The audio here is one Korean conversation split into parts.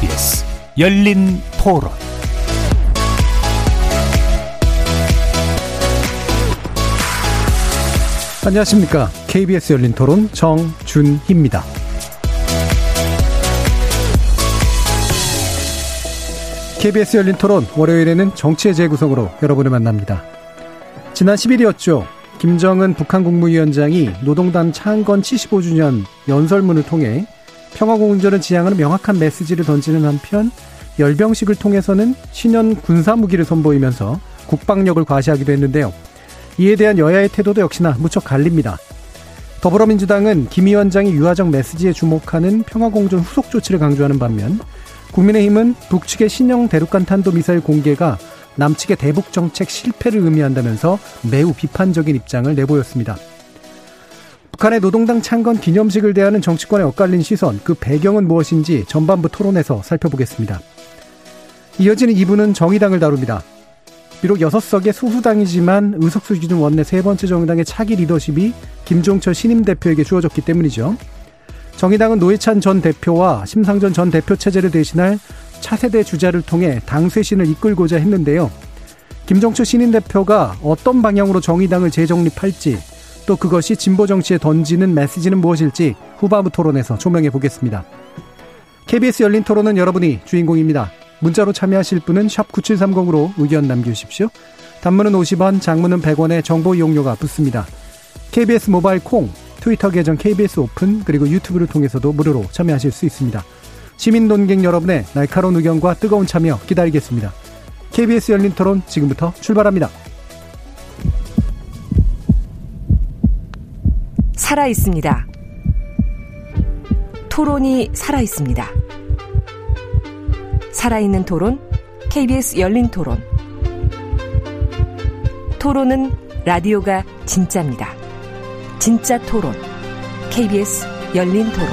KBS 열린 토론 안녕하십니까. KBS 열린 토론 정준희입니다. KBS 열린 토론 월요일에는 정치의 재구성으로 여러분을 만납니다. 지난 10일이었죠. 김정은 북한 국무위원장이 노동당 창건 75주년 연설문을 통해 평화공존을 지향하는 명확한 메시지를 던지는 한편 열병식을 통해서는 신형 군사무기를 선보이면서 국방력을 과시하기도 했는데요. 이에 대한 여야의 태도도 역시나 무척 갈립니다. 더불어민주당은 김 위원장이 유화적 메시지에 주목하는 평화공존 후속 조치를 강조하는 반면 국민의힘은 북측의 신형 대륙간 탄도미사일 공개가 남측의 대북 정책 실패를 의미한다면서 매우 비판적인 입장을 내보였습니다. 북한의 노동당 창건 기념식을 대하는 정치권의 엇갈린 시선, 그 배경은 무엇인지 전반부 토론에서 살펴보겠습니다. 이어지는 2부는 정의당을 다룹니다. 비록 6석의 소수당이지만 의석수 기준 원내 세 번째 정의당의 차기 리더십이 김종철 신임 대표에게 주어졌기 때문이죠. 정의당은 노회찬 전 대표와 심상전 전 대표 체제를 대신할 차세대 주자를 통해 당 쇄신을 이끌고자 했는데요. 김정철 신임 대표가 어떤 방향으로 정의당을 재정립할지 또 그것이 진보 정치에 던지는 메시지는 무엇일지 후반부 토론에서 조명해 보겠습니다. KBS 열린 토론은 여러분이 주인공입니다. 문자로 참여하실 분은 9730으로 의견 남겨주십시오. 단문은 50원, 장문은 100원의 정보 이용료가 붙습니다. KBS 모바일 콩, 트위터 계정 KBS 오픈, 그리고 유튜브를 통해서도 무료로 참여하실 수 있습니다. 시민 논객 여러분의 날카로운 의견과 뜨거운 참여 기다리겠습니다. KBS 열린 토론 지금부터 출발합니다. 살아 있습니다. 토론이 살아 있습니다. 살아있는 토론, KBS 열린 토론. 토론은 라디오가 진짜입니다. 진짜 토론, KBS 열린 토론.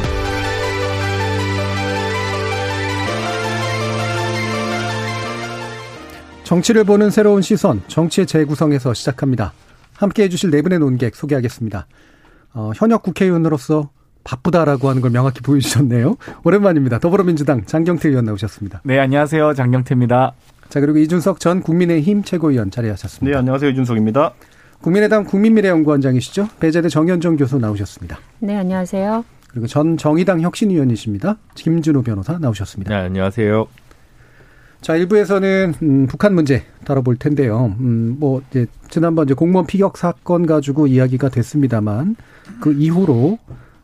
정치를 보는 새로운 시선, 정치의 재구성에서 시작합니다. 함께 해주실 네 분의 논객 소개하겠습니다. 어, 현역 국회의원으로서 바쁘다라고 하는 걸 명확히 보여주셨네요. 오랜만입니다. 더불어민주당 장경태 의원 나오셨습니다. 네, 안녕하세요. 장경태입니다. 자, 그리고 이준석 전 국민의힘 최고위원 자리하셨습니다. 네, 안녕하세요. 이준석입니다. 국민의당 국민미래연구원장이시죠. 배재대 정현종 교수 나오셨습니다. 네, 안녕하세요. 그리고 전 정의당 혁신위원이십니다. 김준호 변호사 나오셨습니다. 네, 안녕하세요. 자, 일부에서는 음, 북한 문제 다뤄볼 텐데요. 음, 뭐 이제 지난번 이제 공무원 피격 사건 가지고 이야기가 됐습니다만 그 이후로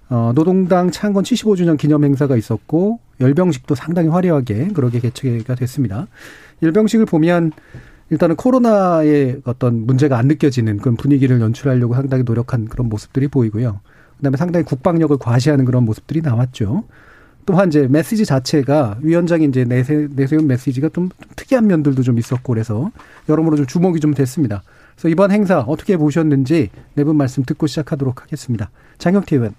어, 노동당 창건 75주년 기념 행사가 있었고 열병식도 상당히 화려하게 그렇게 개최가 됐습니다. 열병식을 보면 일단은 코로나의 어떤 문제가 안 느껴지는 그런 분위기를 연출하려고 상당히 노력한 그런 모습들이 보이고요. 그다음에 상당히 국방력을 과시하는 그런 모습들이 나왔죠. 또한 이제 메시지 자체가 위원장이 이제 내세, 내세운 메시지가 좀 특이한 면들도 좀 있었고 그래서 여러모로 좀 주목이 좀 됐습니다. 그래서 이번 행사 어떻게 보셨는지 네 분 말씀 듣고 시작하도록 하겠습니다. 장혁태 의원.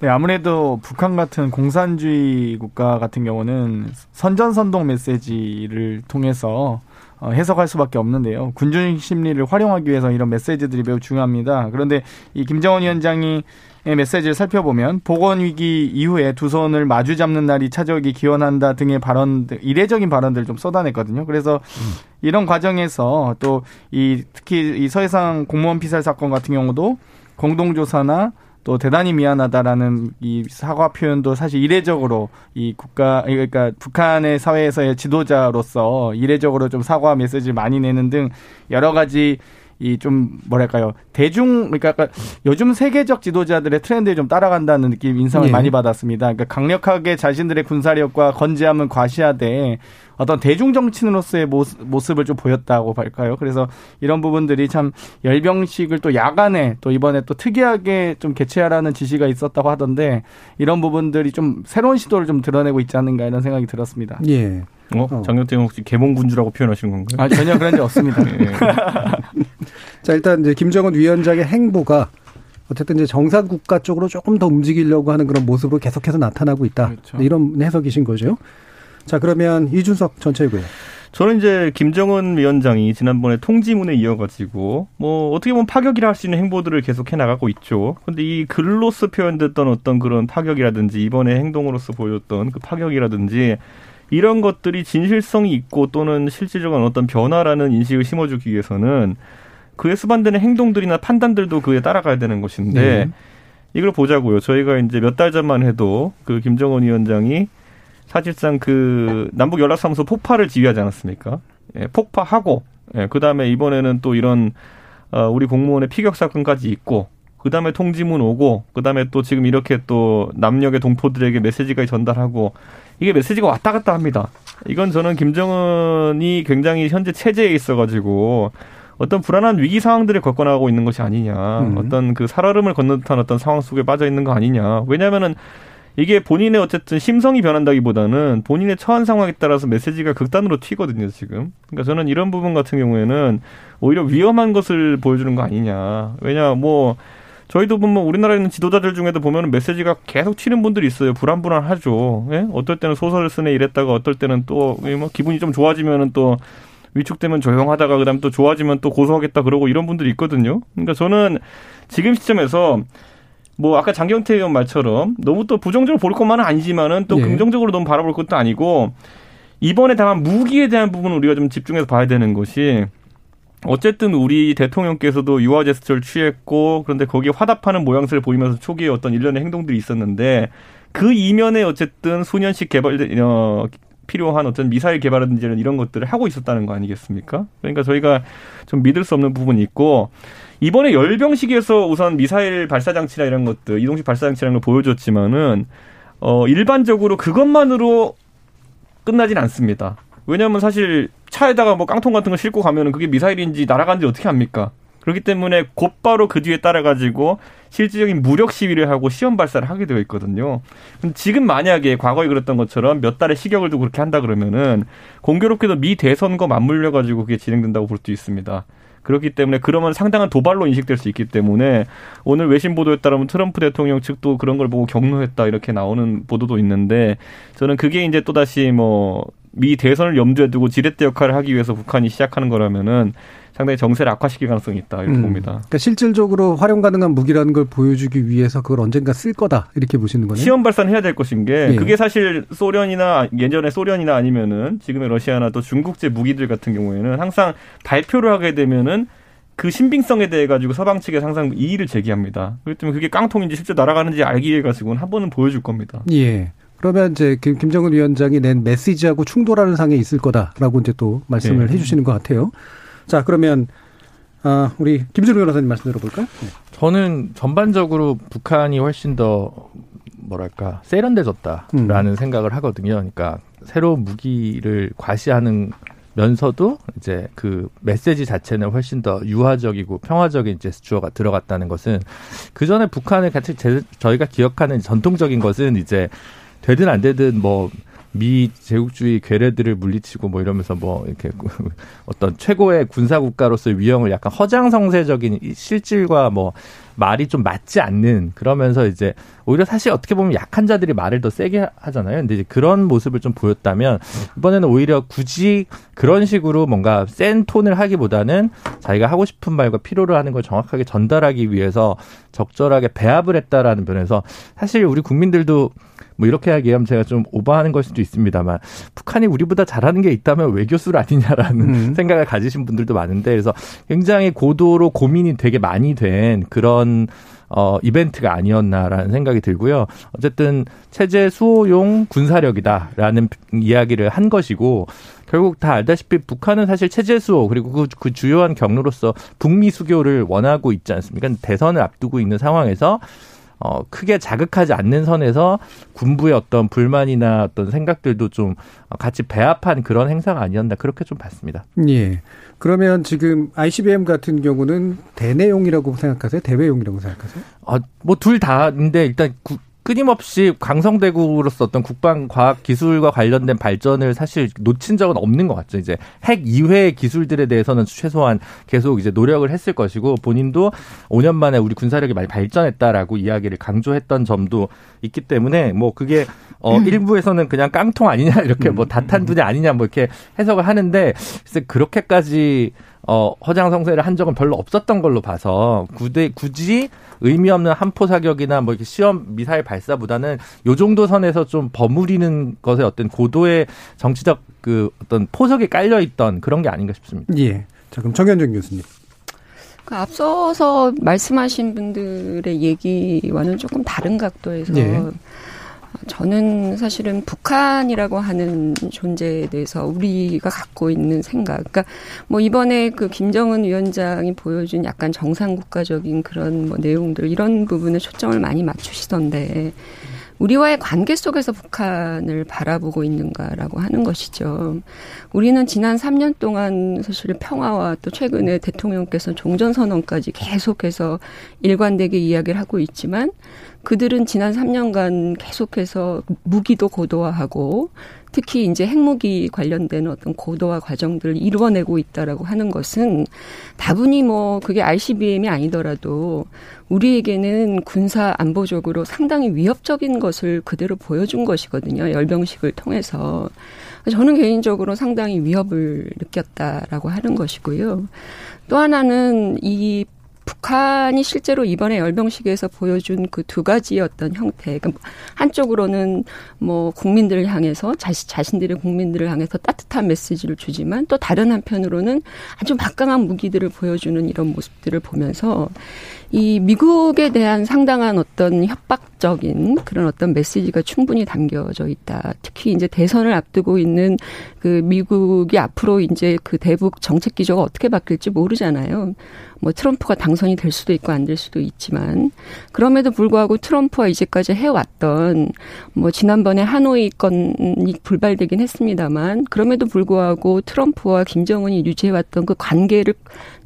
네, 아무래도 북한 같은 공산주의 국가 같은 경우는 선전선동 메시지를 통해서 어, 해석할 수밖에 없는데요. 군중 심리를 활용하기 위해서 이런 메시지들이 매우 중요합니다. 그런데 이 김정은 위원장이 메시지를 살펴보면 보건 위기 이후에 두 손을 마주 잡는 날이 찾아오기 기원한다 등의 발언들 이례적인 발언들을 좀 쏟아냈거든요. 그래서 음. 이런 과정에서 또 이 특히 이 서해상 공무원 피살 사건 같은 경우도 공동조사나 또 대단히 미안하다라는 이 사과 표현도 사실 이례적으로 이 국가 그러니까 북한의 사회에서의 지도자로서 이례적으로 좀 사과 메시지를 많이 내는 등 여러 가지 이 좀 뭐랄까요 대중 그러니까 요즘 세계적 지도자들의 트렌드에 좀 따라간다는 느낌 인상을 예. 많이 받았습니다. 그러니까 강력하게 자신들의 군사력과 건재함은 과시하되 어떤 대중 정치인으로서의 모습, 을좀 보였다고 할까요? 그래서 이런 부분들이 참 열병식을 또 야간에 또 이번에 또 특이하게 좀 개최하라는 지시가 있었다고 하던데 이런 부분들이 좀 새로운 시도를 좀 드러내고 있지 않는가 이런 생각이 들었습니다. 예. 어? 어. 장경태 혹시 개몽군주라고 표현하시는 건가요? 아, 전혀 그런 적 없습니다. 예. 자, 일단 이제 김정은 위원장의 행보가 어쨌든 이제 정상 국가 쪽으로 조금 더 움직이려고 하는 그런 모습으로 계속해서 나타나고 있다. 그렇죠. 이런 해석이신 거죠. 자, 그러면 이준석 전 최고요. 저는 이제 김정은 위원장이 지난번에 통지문에 이어가지고 뭐 어떻게 보면 파격이라 할 수 있는 행보들을 계속 해 나가고 있죠. 근데 이 글로서 표현됐던 어떤 그런 파격이라든지 이번에 행동으로서 보였던 그 파격이라든지 이런 것들이 진실성이 있고 또는 실질적인 어떤 변화라는 인식을 심어주기 위해서는 그에 수반되는 행동들이나 판단들도 그에 따라가야 되는 것인데 네. 이걸 보자고요. 저희가 이제 몇 달 전만 해도 그 김정은 위원장이 사실상 그 남북 연락사무소 폭파를 지휘하지 않았습니까? 예, 폭파하고 예, 그 다음에 이번에는 또 이런 어, 우리 공무원의 피격 사건까지 있고 그 다음에 통지문 오고 그 다음에 또 지금 이렇게 또 남녘의 동포들에게 메시지까지 전달하고 이게 메시지가 왔다 갔다 합니다. 이건 저는 김정은이 굉장히 현재 체제에 있어가지고 어떤 불안한 위기 상황들을 겪어 나가고 있는 것이 아니냐, 음. 어떤 그 살얼음을 걷는 듯한 어떤 상황 속에 빠져 있는 거 아니냐. 왜냐하면은 이게 본인의 어쨌든 심성이 변한다기보다는 본인의 처한 상황에 따라서 메시지가 극단으로 튀거든요, 지금. 그러니까 저는 이런 부분 같은 경우에는 오히려 위험한 것을 보여주는 거 아니냐. 왜냐, 뭐, 저희도 보면 우리나라에 있는 지도자들 중에도 보면 메시지가 계속 튀는 분들이 있어요. 불안불안하죠. 예? 어떨 때는 소설을 쓰네 이랬다가 어떨 때는 또, 뭐, 기분이 좀 좋아지면은 또, 위축되면 조용하다가 그다음 또 좋아지면 또 고소하겠다 그러고 이런 분들이 있거든요. 그러니까 저는 지금 시점에서 뭐 아까 장경태 의원 말처럼 너무 또 부정적으로 볼 것만은 아니지만은 또 네. 긍정적으로 너무 바라볼 것도 아니고 이번에 당한 무기에 대한 부분을 우리가 좀 집중해서 봐야 되는 것이 어쨌든 우리 대통령께서도 유화 제스처를 취했고 그런데 거기에 화답하는 모양새를 보이면서 초기에 어떤 일련의 행동들이 있었는데 그 이면에 어쨌든 수년씩 개발 어, 필요한 어떤 미사일 개발이라든지 이런 것들을 하고 있었다는 거 아니겠습니까? 그러니까 저희가 좀 믿을 수 없는 부분이 있고 이번에 열병식에서 우선 미사일 발사 장치나 이런 것들, 이동식 발사 장치라는 걸 보여줬지만은 어 일반적으로 그것만으로 끝나진 않습니다. 왜냐하면 사실 차에다가 뭐 깡통 같은 거 싣고 가면은 그게 미사일인지 날아간지 어떻게 합니까? 그렇기 때문에 곧바로 그 뒤에 따라가지고 실질적인 무력 시위를 하고 시험 발사를 하게 되어 있거든요. 지금 만약에 과거에 그랬던 것처럼 몇 달의 시격을 두고 그렇게 한다 그러면은 공교롭게도 미 대선과 맞물려 가지고 그게 진행된다고 볼 수 있습니다. 그렇기 때문에 그러면 상당한 도발로 인식될 수 있기 때문에 오늘 외신 보도에 따르면 트럼프 대통령 측도 그런 걸 보고 격노했다 이렇게 나오는 보도도 있는데 저는 그게 이제 또다시 뭐 미 대선을 염두에 두고 지렛대 역할을 하기 위해서 북한이 시작하는 거라면은 상당히 정세를 악화시킬 가능성이 있다 이렇게 음. 봅니다. 그러니까 실질적으로 활용 가능한 무기라는 걸 보여주기 위해서 그걸 언젠가 쓸 거다 이렇게 보시는 거네요. 시험 발사는 해야 될 것인 게 예. 그게 사실 소련이나 예전에 소련이나 아니면은 지금의 러시아나 또 중국제 무기들 같은 경우에는 항상 발표를 하게 되면은 그 신빙성에 대해 가지고 서방 측에 항상 이의를 제기합니다. 그렇기 때문에 그게 깡통인지 실제 날아가는지 알기 위해 가지고는 한 번은 보여줄 겁니다. 예. 그러면 이제 김정은 위원장이 낸 메시지하고 충돌하는 상에 있을 거다라고 이제 또 말씀을 네. 해주시는 것 같아요. 자, 그러면 아, 우리 김준우 변호사님 말씀 들어볼까요? 네. 저는 전반적으로 북한이 훨씬 더 뭐랄까 세련돼졌다라는 음. 생각을 하거든요. 그러니까 새로운 무기를 과시하는 면서도 이제 그 메시지 자체는 훨씬 더 유화적이고 평화적인 제스처가 들어갔다는 것은 그 전에 북한을 같이 제, 저희가 기억하는 전통적인 것은 이제 되든 안 되든 뭐 미 제국주의 괴뢰들을 물리치고 뭐 이러면서 뭐 이렇게 어떤 최고의 군사 국가로서의 위형을 약간 허장성세적인 실질과 뭐 말이 좀 맞지 않는 그러면서 이제 오히려 사실 어떻게 보면 약한 자들이 말을 더 세게 하잖아요. 근데 이제 그런 모습을 좀 보였다면 이번에는 오히려 굳이 그런 식으로 뭔가 센 톤을 하기보다는 자기가 하고 싶은 말과 필요로 하는 걸 정확하게 전달하기 위해서 적절하게 배합을 했다라는 면에서 사실 우리 국민들도 뭐 이렇게 하기하면 제가 좀 오버하는 걸 수도 있습니다만 북한이 우리보다 잘하는 게 있다면 외교술 아니냐라는 음. 생각을 가지신 분들도 많은데 그래서 굉장히 고도로 고민이 되게 많이 된 그런 어, 이벤트가 아니었나라는 생각이 들고요. 어쨌든 체제 수호용 군사력이다라는 이야기를 한 것이고 결국 다 알다시피 북한은 사실 체제 수호 그리고 그, 그 주요한 경로로서 북미 수교를 원하고 있지 않습니까? 대선을 앞두고 있는 상황에서 어, 크게 자극하지 않는 선에서 군부의 어떤 불만이나 어떤 생각들도 좀 같이 배합한 그런 행사가 아니었나 그렇게 좀 봤습니다. 예. 그러면 지금 ICBM 같은 경우는 대내용이라고 생각하세요? 대외용이라고 생각하세요? 아, 뭐 둘 다인데 일단 구, 끊임없이 강성대국으로서 어떤 국방 과학 기술과 관련된 발전을 사실 놓친 적은 없는 것 같죠. 이제 핵 이외의 기술들에 대해서는 최소한 계속 이제 노력을 했을 것이고 본인도 5년 만에 우리 군사력이 많이 발전했다라고 이야기를 강조했던 점도 있기 때문에 뭐 그게 어 음. 일부에서는 그냥 깡통 아니냐 이렇게 뭐 음. 다탄두냐 아니냐 뭐 이렇게 해석을 하는데 글쎄 그렇게까지 어 허장 성세를 한 적은 별로 없었던 걸로 봐서 굳이 굳이 의미 없는 한포 사격이나 뭐 이렇게 시험 미사일 발사보다는 요 정도 선에서 좀 버무리는 것에 어떤 고도의 정치적 그 어떤 포석이 깔려 있던 그런 게 아닌가 싶습니다. 예. 자 그럼 정현정 교수님. 그 앞서서 말씀하신 분들의 얘기와는 조금 다른 각도에서 네. 저는 사실은 북한이라고 하는 존재에 대해서 우리가 갖고 있는 생각, 그러니까 뭐 이번에 그 김정은 위원장이 보여준 약간 정상국가적인 그런 뭐 내용들 이런 부분에 초점을 많이 맞추시던데 우리와의 관계 속에서 북한을 바라보고 있는가라고 하는 것이죠. 우리는 지난 3년 동안 사실 평화와 또 최근에 대통령께서 종전선언까지 계속해서 일관되게 이야기를 하고 있지만 그들은 지난 3년간 계속해서 무기도 고도화하고 특히 이제 핵무기 관련된 어떤 고도화 과정들을 이루어내고 있다라고 하는 것은 다분히 뭐 그게 ICBM이 아니더라도 우리에게는 군사 안보적으로 상당히 위협적인 것을 그대로 보여준 것이거든요. 열병식을 통해서. 저는 개인적으로 상당히 위협을 느꼈다라고 하는 것이고요. 또 하나는 이 북한이 실제로 이번에 열병식에서 보여준 그 두 가지의 어떤 형태. 그러니까 한쪽으로는 뭐 국민들을 향해서 자신, 자신들의 국민들을 향해서 따뜻한 메시지를 주지만 또 다른 한편으로는 아주 막강한 무기들을 보여주는 이런 모습들을 보면서 이 미국에 대한 상당한 어떤 협박적인 그런 어떤 메시지가 충분히 담겨져 있다. 특히 이제 대선을 앞두고 있는 그 미국이 앞으로 이제 그 대북 정책 기조가 어떻게 바뀔지 모르잖아요. 뭐 트럼프가 당선이 될 수도 있고 안 될 수도 있지만 그럼에도 불구하고 트럼프와 이제까지 해왔던 뭐 지난번에 하노이 건이 불발되긴 했습니다만 그럼에도 불구하고 트럼프와 김정은이 유지해왔던 그 관계를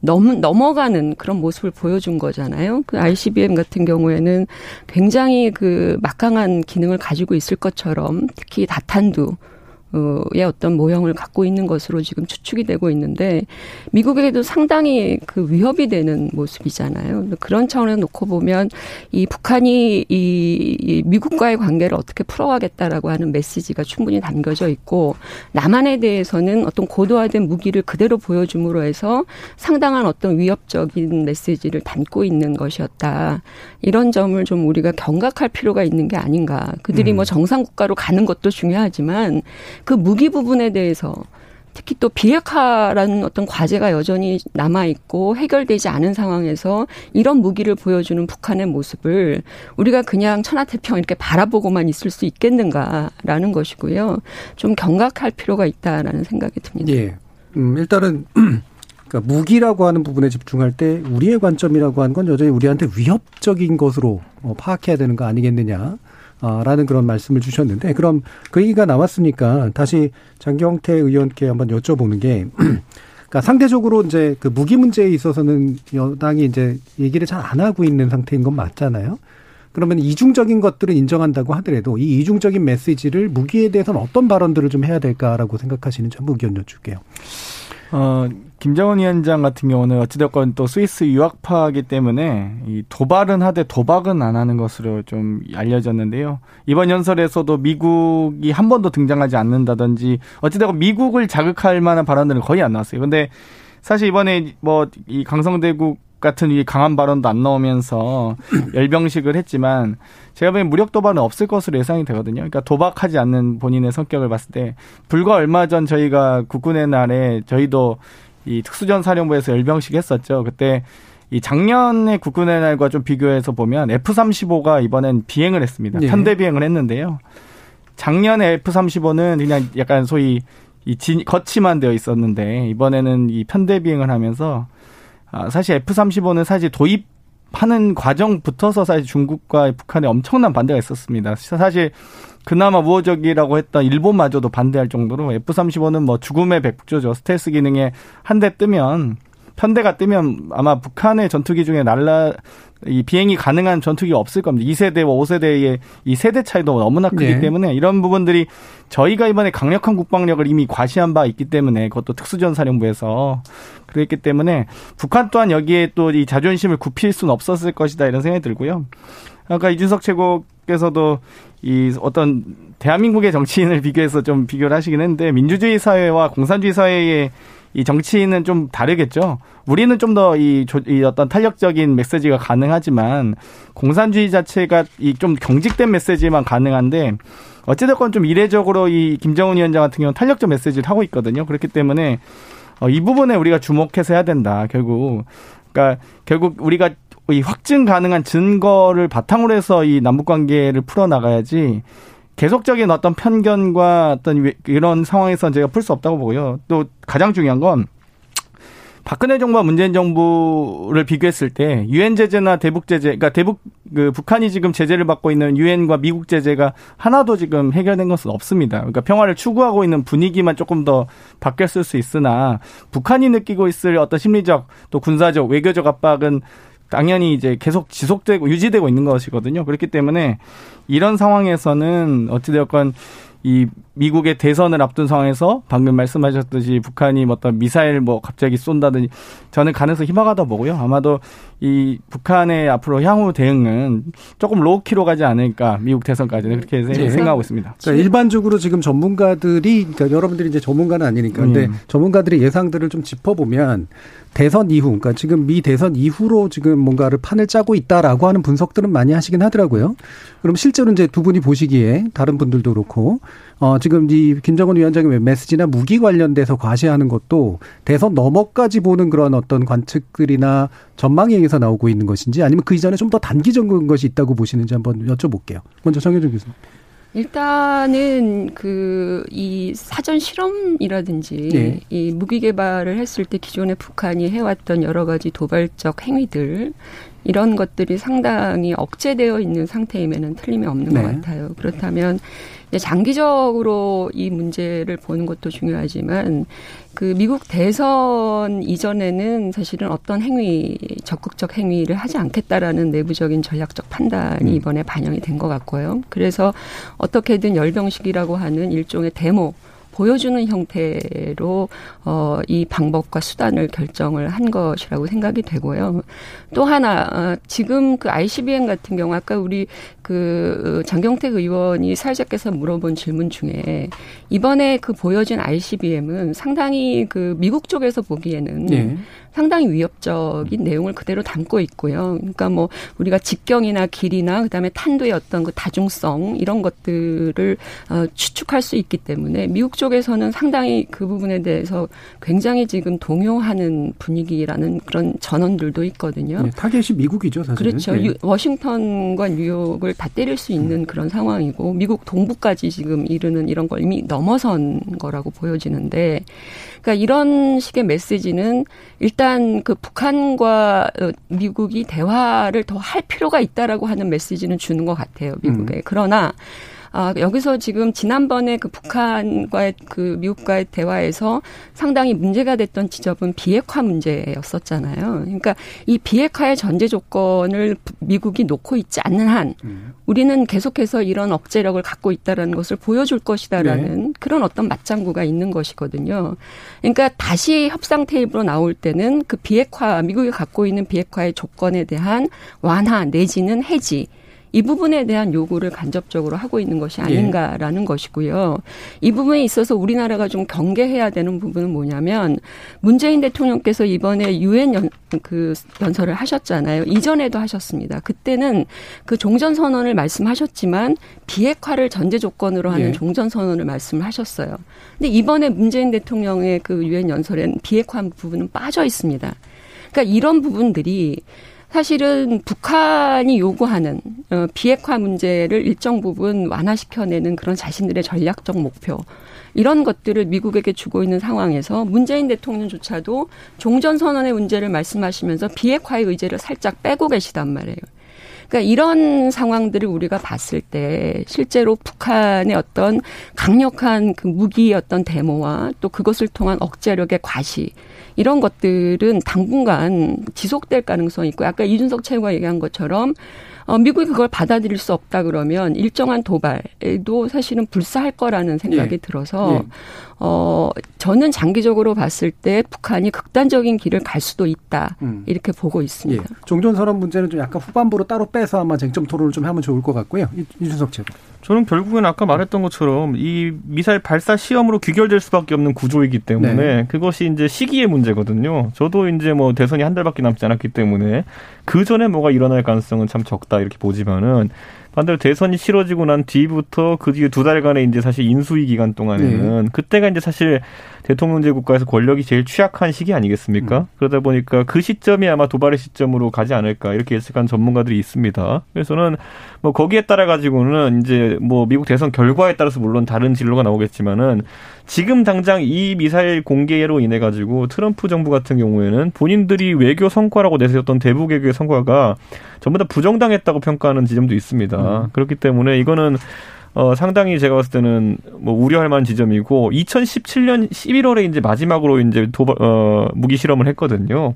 넘, 넘어가는 그런 모습을 보여준 거잖아요. 그 ICBM 같은 경우에는 굉장히 그 막강한 기능을 가지고 있을 것처럼 특히 다탄두 의 어떤 모형을 갖고 있는 것으로 지금 추측이 되고 있는데 미국에게도 상당히 그 위협이 되는 모습이잖아요. 그런 차원에서 놓고 보면 이 북한이 이 미국과의 관계를 어떻게 풀어가겠다라고 하는 메시지가 충분히 담겨져 있고 남한에 대해서는 어떤 고도화된 무기를 그대로 보여줌으로 해서 상당한 어떤 위협적인 메시지를 담고 있는 것이었다. 이런 점을 좀 우리가 경각할 필요가 있는 게 아닌가. 그들이 뭐 음. 뭐 정상 국가로 가는 것도 중요하지만 그 무기 부분에 대해서 특히 또 비핵화라는 어떤 과제가 여전히 남아 있고 해결되지 않은 상황에서 이런 무기를 보여주는 북한의 모습을 우리가 그냥 천하태평 이렇게 바라보고만 있을 수 있겠는가라는 것이고요. 좀 경각할 필요가 있다라는 생각이 듭니다. 예. 음, 일단은 그러니까 무기라고 하는 부분에 집중할 때 우리의 관점이라고 하는 건 여전히 우리한테 위협적인 것으로 어, 파악해야 되는 거 아니겠느냐. 라는 그런 말씀을 주셨는데 그럼 그 얘기가 나왔으니까 다시 장경태 의원께 한번 여쭤보는 게 그러니까 상대적으로 이제 그 무기 문제에 있어서는 여당이 이제 얘기를 잘 안 하고 있는 상태인 건 맞잖아요. 그러면 이중적인 것들을 인정한다고 하더라도 이 이중적인 메시지를 무기에 대해서는 어떤 발언들을 좀 해야 될까라고 생각하시는지 한번 의견 여쭐게요. 어, 김정은 위원장 같은 경우는 어찌됐건 또 스위스 유학파이기 때문에 이 도발은 하되 도박은 안 하는 것으로 좀 알려졌는데요. 이번 연설에서도 미국이 한 번도 등장하지 않는다든지 어찌됐건 미국을 자극할 만한 발언들은 거의 안 나왔어요. 근데 사실 이번에 뭐 이 강성대국 같은 이 강한 발언도 안 나오면서 열병식을 했지만 제가 보기엔 무력 도발은 없을 것으로 예상이 되거든요. 그러니까 도박하지 않는 본인의 성격을 봤을 때 불과 얼마 전 저희가 국군의 날에 저희도 이 특수전 사령부에서 열병식 했었죠. 그때 이 작년의 국군의 날과 좀 비교해서 보면 F-35가 이번엔 비행을 했습니다. 네. 편대 비행을 했는데요. 작년에 F-35는 그냥 약간 소위 이 진, 거치만 되어 있었는데 이번에는 이 편대 비행을 하면서 아, 사실 F-35는 사실 도입 하는 과정부터서 사실 중국과 북한에 엄청난 반대가 있었습니다. 사실 그나마 우호적이라고 했던 일본마저도 반대할 정도로 F-35는 뭐 죽음의 백조죠. 스텔스 기능에 한 대 뜨면 편대가 뜨면 아마 북한의 전투기 중에 날라 이 비행이 가능한 전투기가 없을 겁니다. 2세대와 5세대의 이 세대 차이도 너무나 크기 네. 때문에 이런 부분들이 저희가 이번에 강력한 국방력을 이미 과시한 바 있기 때문에 그것도 특수전사령부에서 그랬기 때문에 북한 또한 여기에 또 이 자존심을 굽힐 수는 없었을 것이다 이런 생각이 들고요. 아까 이준석 최고 교수께서도 이 어떤 대한민국의 정치인을 비교해서 좀 비교를 하시긴 했는데 민주주의 사회와 공산주의 사회의 이 정치인은 좀 다르겠죠. 우리는 좀더이이 어떤 탄력적인 메시지가 가능하지만 공산주의 자체가 이 좀 경직된 메시지만 가능한데 어찌됐건 좀 이례적으로 이 김정은 위원장 같은 경우는 탄력적 메시지를 하고 있거든요. 그렇기 때문에 어, 이 부분에 우리가 주목해서 해야 된다. 결국 그러니까 결국 우리가 이 확증 가능한 증거를 바탕으로 해서 이 남북 관계를 풀어 나가야지 계속적인 어떤 편견과 어떤 이런 상황에서 제가 풀 수 없다고 보고요. 또 가장 중요한 건 박근혜 정부와 문재인 정부를 비교했을 때 유엔 제재나 대북 제재, 그러니까 대북 그 북한이 지금 제재를 받고 있는 유엔과 미국 제재가 하나도 지금 해결된 것은 없습니다. 그러니까 평화를 추구하고 있는 분위기만 조금 더 바뀌었을 수 있으나 북한이 느끼고 있을 어떤 심리적 또 군사적 외교적 압박은 당연히 이제 계속 지속되고 유지되고 있는 것이거든요. 그렇기 때문에 이런 상황에서는 어찌되었건 이 미국의 대선을 앞둔 상황에서 방금 말씀하셨듯이 북한이 뭐 어떤 미사일 뭐 갑자기 쏜다든지 저는 가능성 희망하다 보고요. 아마도 이 북한의 앞으로 향후 대응은 조금 로우키로 가지 않을까 미국 대선까지는 그렇게 네. 생각하고 있습니다. 그러니까 일반적으로 지금 전문가들이 그러니까 여러분들이 이제 전문가는 아니니까 근데 음. 전문가들의 예상들을 좀 짚어보면 대선 이후, 그러니까 지금 미 대선 이후로 지금 뭔가를 판을 짜고 있다라고 하는 분석들은 많이 하시긴 하더라고요. 그럼 실제로 이제 두 분이 보시기에 다른 분들도 그렇고 어, 지금 이 김정은 위원장의 메시지나 무기 관련돼서 과시하는 것도 대선 넘어까지 보는 그런 어떤 관측들이나 전망에 의해서 나오고 있는 것인지 아니면 그 이전에 좀 더 단기적인 것이 있다고 보시는지 한번 여쭤볼게요. 먼저 정혜준 교수님. 일단은 그 이 사전 실험이라든지 네. 이 무기 개발을 했을 때 기존에 북한이 해왔던 여러 가지 도발적 행위들 이런 것들이 상당히 억제되어 있는 상태임에는 틀림이 없는 네. 것 같아요. 그렇다면 장기적으로 이 문제를 보는 것도 중요하지만 그 미국 대선 이전에는 사실은 어떤 행위, 적극적 행위를 하지 않겠다라는 내부적인 전략적 판단이 음. 이번에 반영이 된 것 같고요. 그래서 어떻게든 열병식이라고 하는 일종의 데모, 보여주는 형태로 어, 이 방법과 수단을 결정을 한 것이라고 생각이 되고요. 또 하나 어, 지금 그 ICBM 같은 경우 아까 우리 그 장경택 의원이 사회자께서 물어본 질문 중에 이번에 그 보여진 ICBM은 상당히 그 미국 쪽에서 보기에는 네. 상당히 위협적인 내용을 그대로 담고 있고요. 그러니까 뭐 우리가 직경이나 길이나 그다음에 탄도의 어떤 그 다중성 이런 것들을 어, 추측할 수 있기 때문에 미국 쪽에서는 상당히 그 부분에 대해서 굉장히 지금 동요하는 분위기라는 그런 전언들도 있거든요. 네, 타겟이 미국이죠, 사실 그렇죠. 네. 워싱턴과 뉴욕을 다 때릴 수 있는 그런 상황이고 미국 동부까지 지금 이르는 이런 걸 이미 넘어선 거라고 보여지는데 그러니까 이런 식의 메시지는 일단 그 북한과 어, 미국이 대화를 더 할 필요가 있다라고 하는 메시지는 주는 것 같아요, 미국에. 음. 그러나 아, 여기서 지금 지난번에 그 북한과의 그 미국과의 대화에서 상당히 문제가 됐던 지점은 비핵화 문제였었잖아요. 그러니까 이 비핵화의 전제 조건을 미국이 놓고 있지 않는 한 우리는 계속해서 이런 억제력을 갖고 있다라는 것을 보여줄 것이다라는 네. 그런 어떤 맞장구가 있는 것이거든요. 그러니까 다시 협상 테이블로 나올 때는 그 비핵화 미국이 갖고 있는 비핵화의 조건에 대한 완화 내지는 해지 이 부분에 대한 요구를 간접적으로 하고 있는 것이 예. 아닌가라는 예. 것이고요. 이 부분에 있어서 우리나라가 좀 경계해야 되는 부분은 뭐냐면 문재인 대통령께서 이번에 유엔 연, 그 연설을 하셨잖아요. 이전에도 하셨습니다. 그때는 그 종전 선언을 말씀하셨지만 비핵화를 전제 조건으로 하는 예. 종전 선언을 말씀을 하셨어요. 근데 이번에 문재인 대통령의 그 유엔 연설엔 비핵화 부분은 빠져 있습니다. 그러니까 이런 부분들이 사실은 북한이 요구하는 어, 비핵화 문제를 일정 부분 완화시켜내는 그런 자신들의 전략적 목표 이런 것들을 미국에게 주고 있는 상황에서 문재인 대통령조차도 종전 선언의 문제를 말씀하시면서 비핵화의 의제를 살짝 빼고 계시단 말이에요. 그러니까 이런 상황들을 우리가 봤을 때 실제로 북한의 어떤 강력한 그 무기의 어떤 데모와 또 그것을 통한 억제력의 과시 이런 것들은 당분간 지속될 가능성이 있고 아까 이준석 최고가 얘기한 것처럼 어, 미국이 그걸 받아들일 수 없다 그러면 일정한 도발에도 사실은 불사할 거라는 생각이 예. 들어서 예. 어, 저는 장기적으로 봤을 때 북한이 극단적인 길을 갈 수도 있다. 음. 이렇게 보고 있습니다. 예. 종전선언 문제는 좀 약간 후반부로 따로 빼서 아마 쟁점 토론을 좀 하면 좋을 것 같고요. 이준석 최고. 저는 결국엔 아까 말했던 것처럼 이 미사일 발사 시험으로 귀결될 수밖에 없는 구조이기 때문에 네. 그것이 이제 시기의 문제거든요. 저도 이제 뭐 대선이 한 달밖에 남지 않았기 때문에 그 전에 뭐가 일어날 가능성은 참 적다 이렇게 보지만은 반대로 대선이 치러지고 난 뒤부터 그 뒤에 두 달간의 이제 사실 인수위 기간 동안에는 네. 그때가 이제 사실 대통령제 국가에서 권력이 제일 취약한 시기 아니겠습니까? 음. 그러다 보니까 그 시점이 아마 도발의 시점으로 가지 않을까 이렇게 예측한 전문가들이 있습니다. 그래서는 뭐 거기에 따라 가지고는 이제 뭐 미국 대선 결과에 따라서 물론 다른 진로가 나오겠지만은 지금 당장 이 미사일 공개로 인해 가지고 트럼프 정부 같은 경우에는 본인들이 외교 성과라고 내세웠던 대북 외교의 성과가 전부 다 부정당했다고 평가하는 지점도 있습니다. 음. 그렇기 때문에 이거는 어, 상당히 제가 봤을 때는 뭐 우려할 만한 지점이고 2017년 11월에 이제 마지막으로 이제 도발, 어, 무기 실험을 했거든요.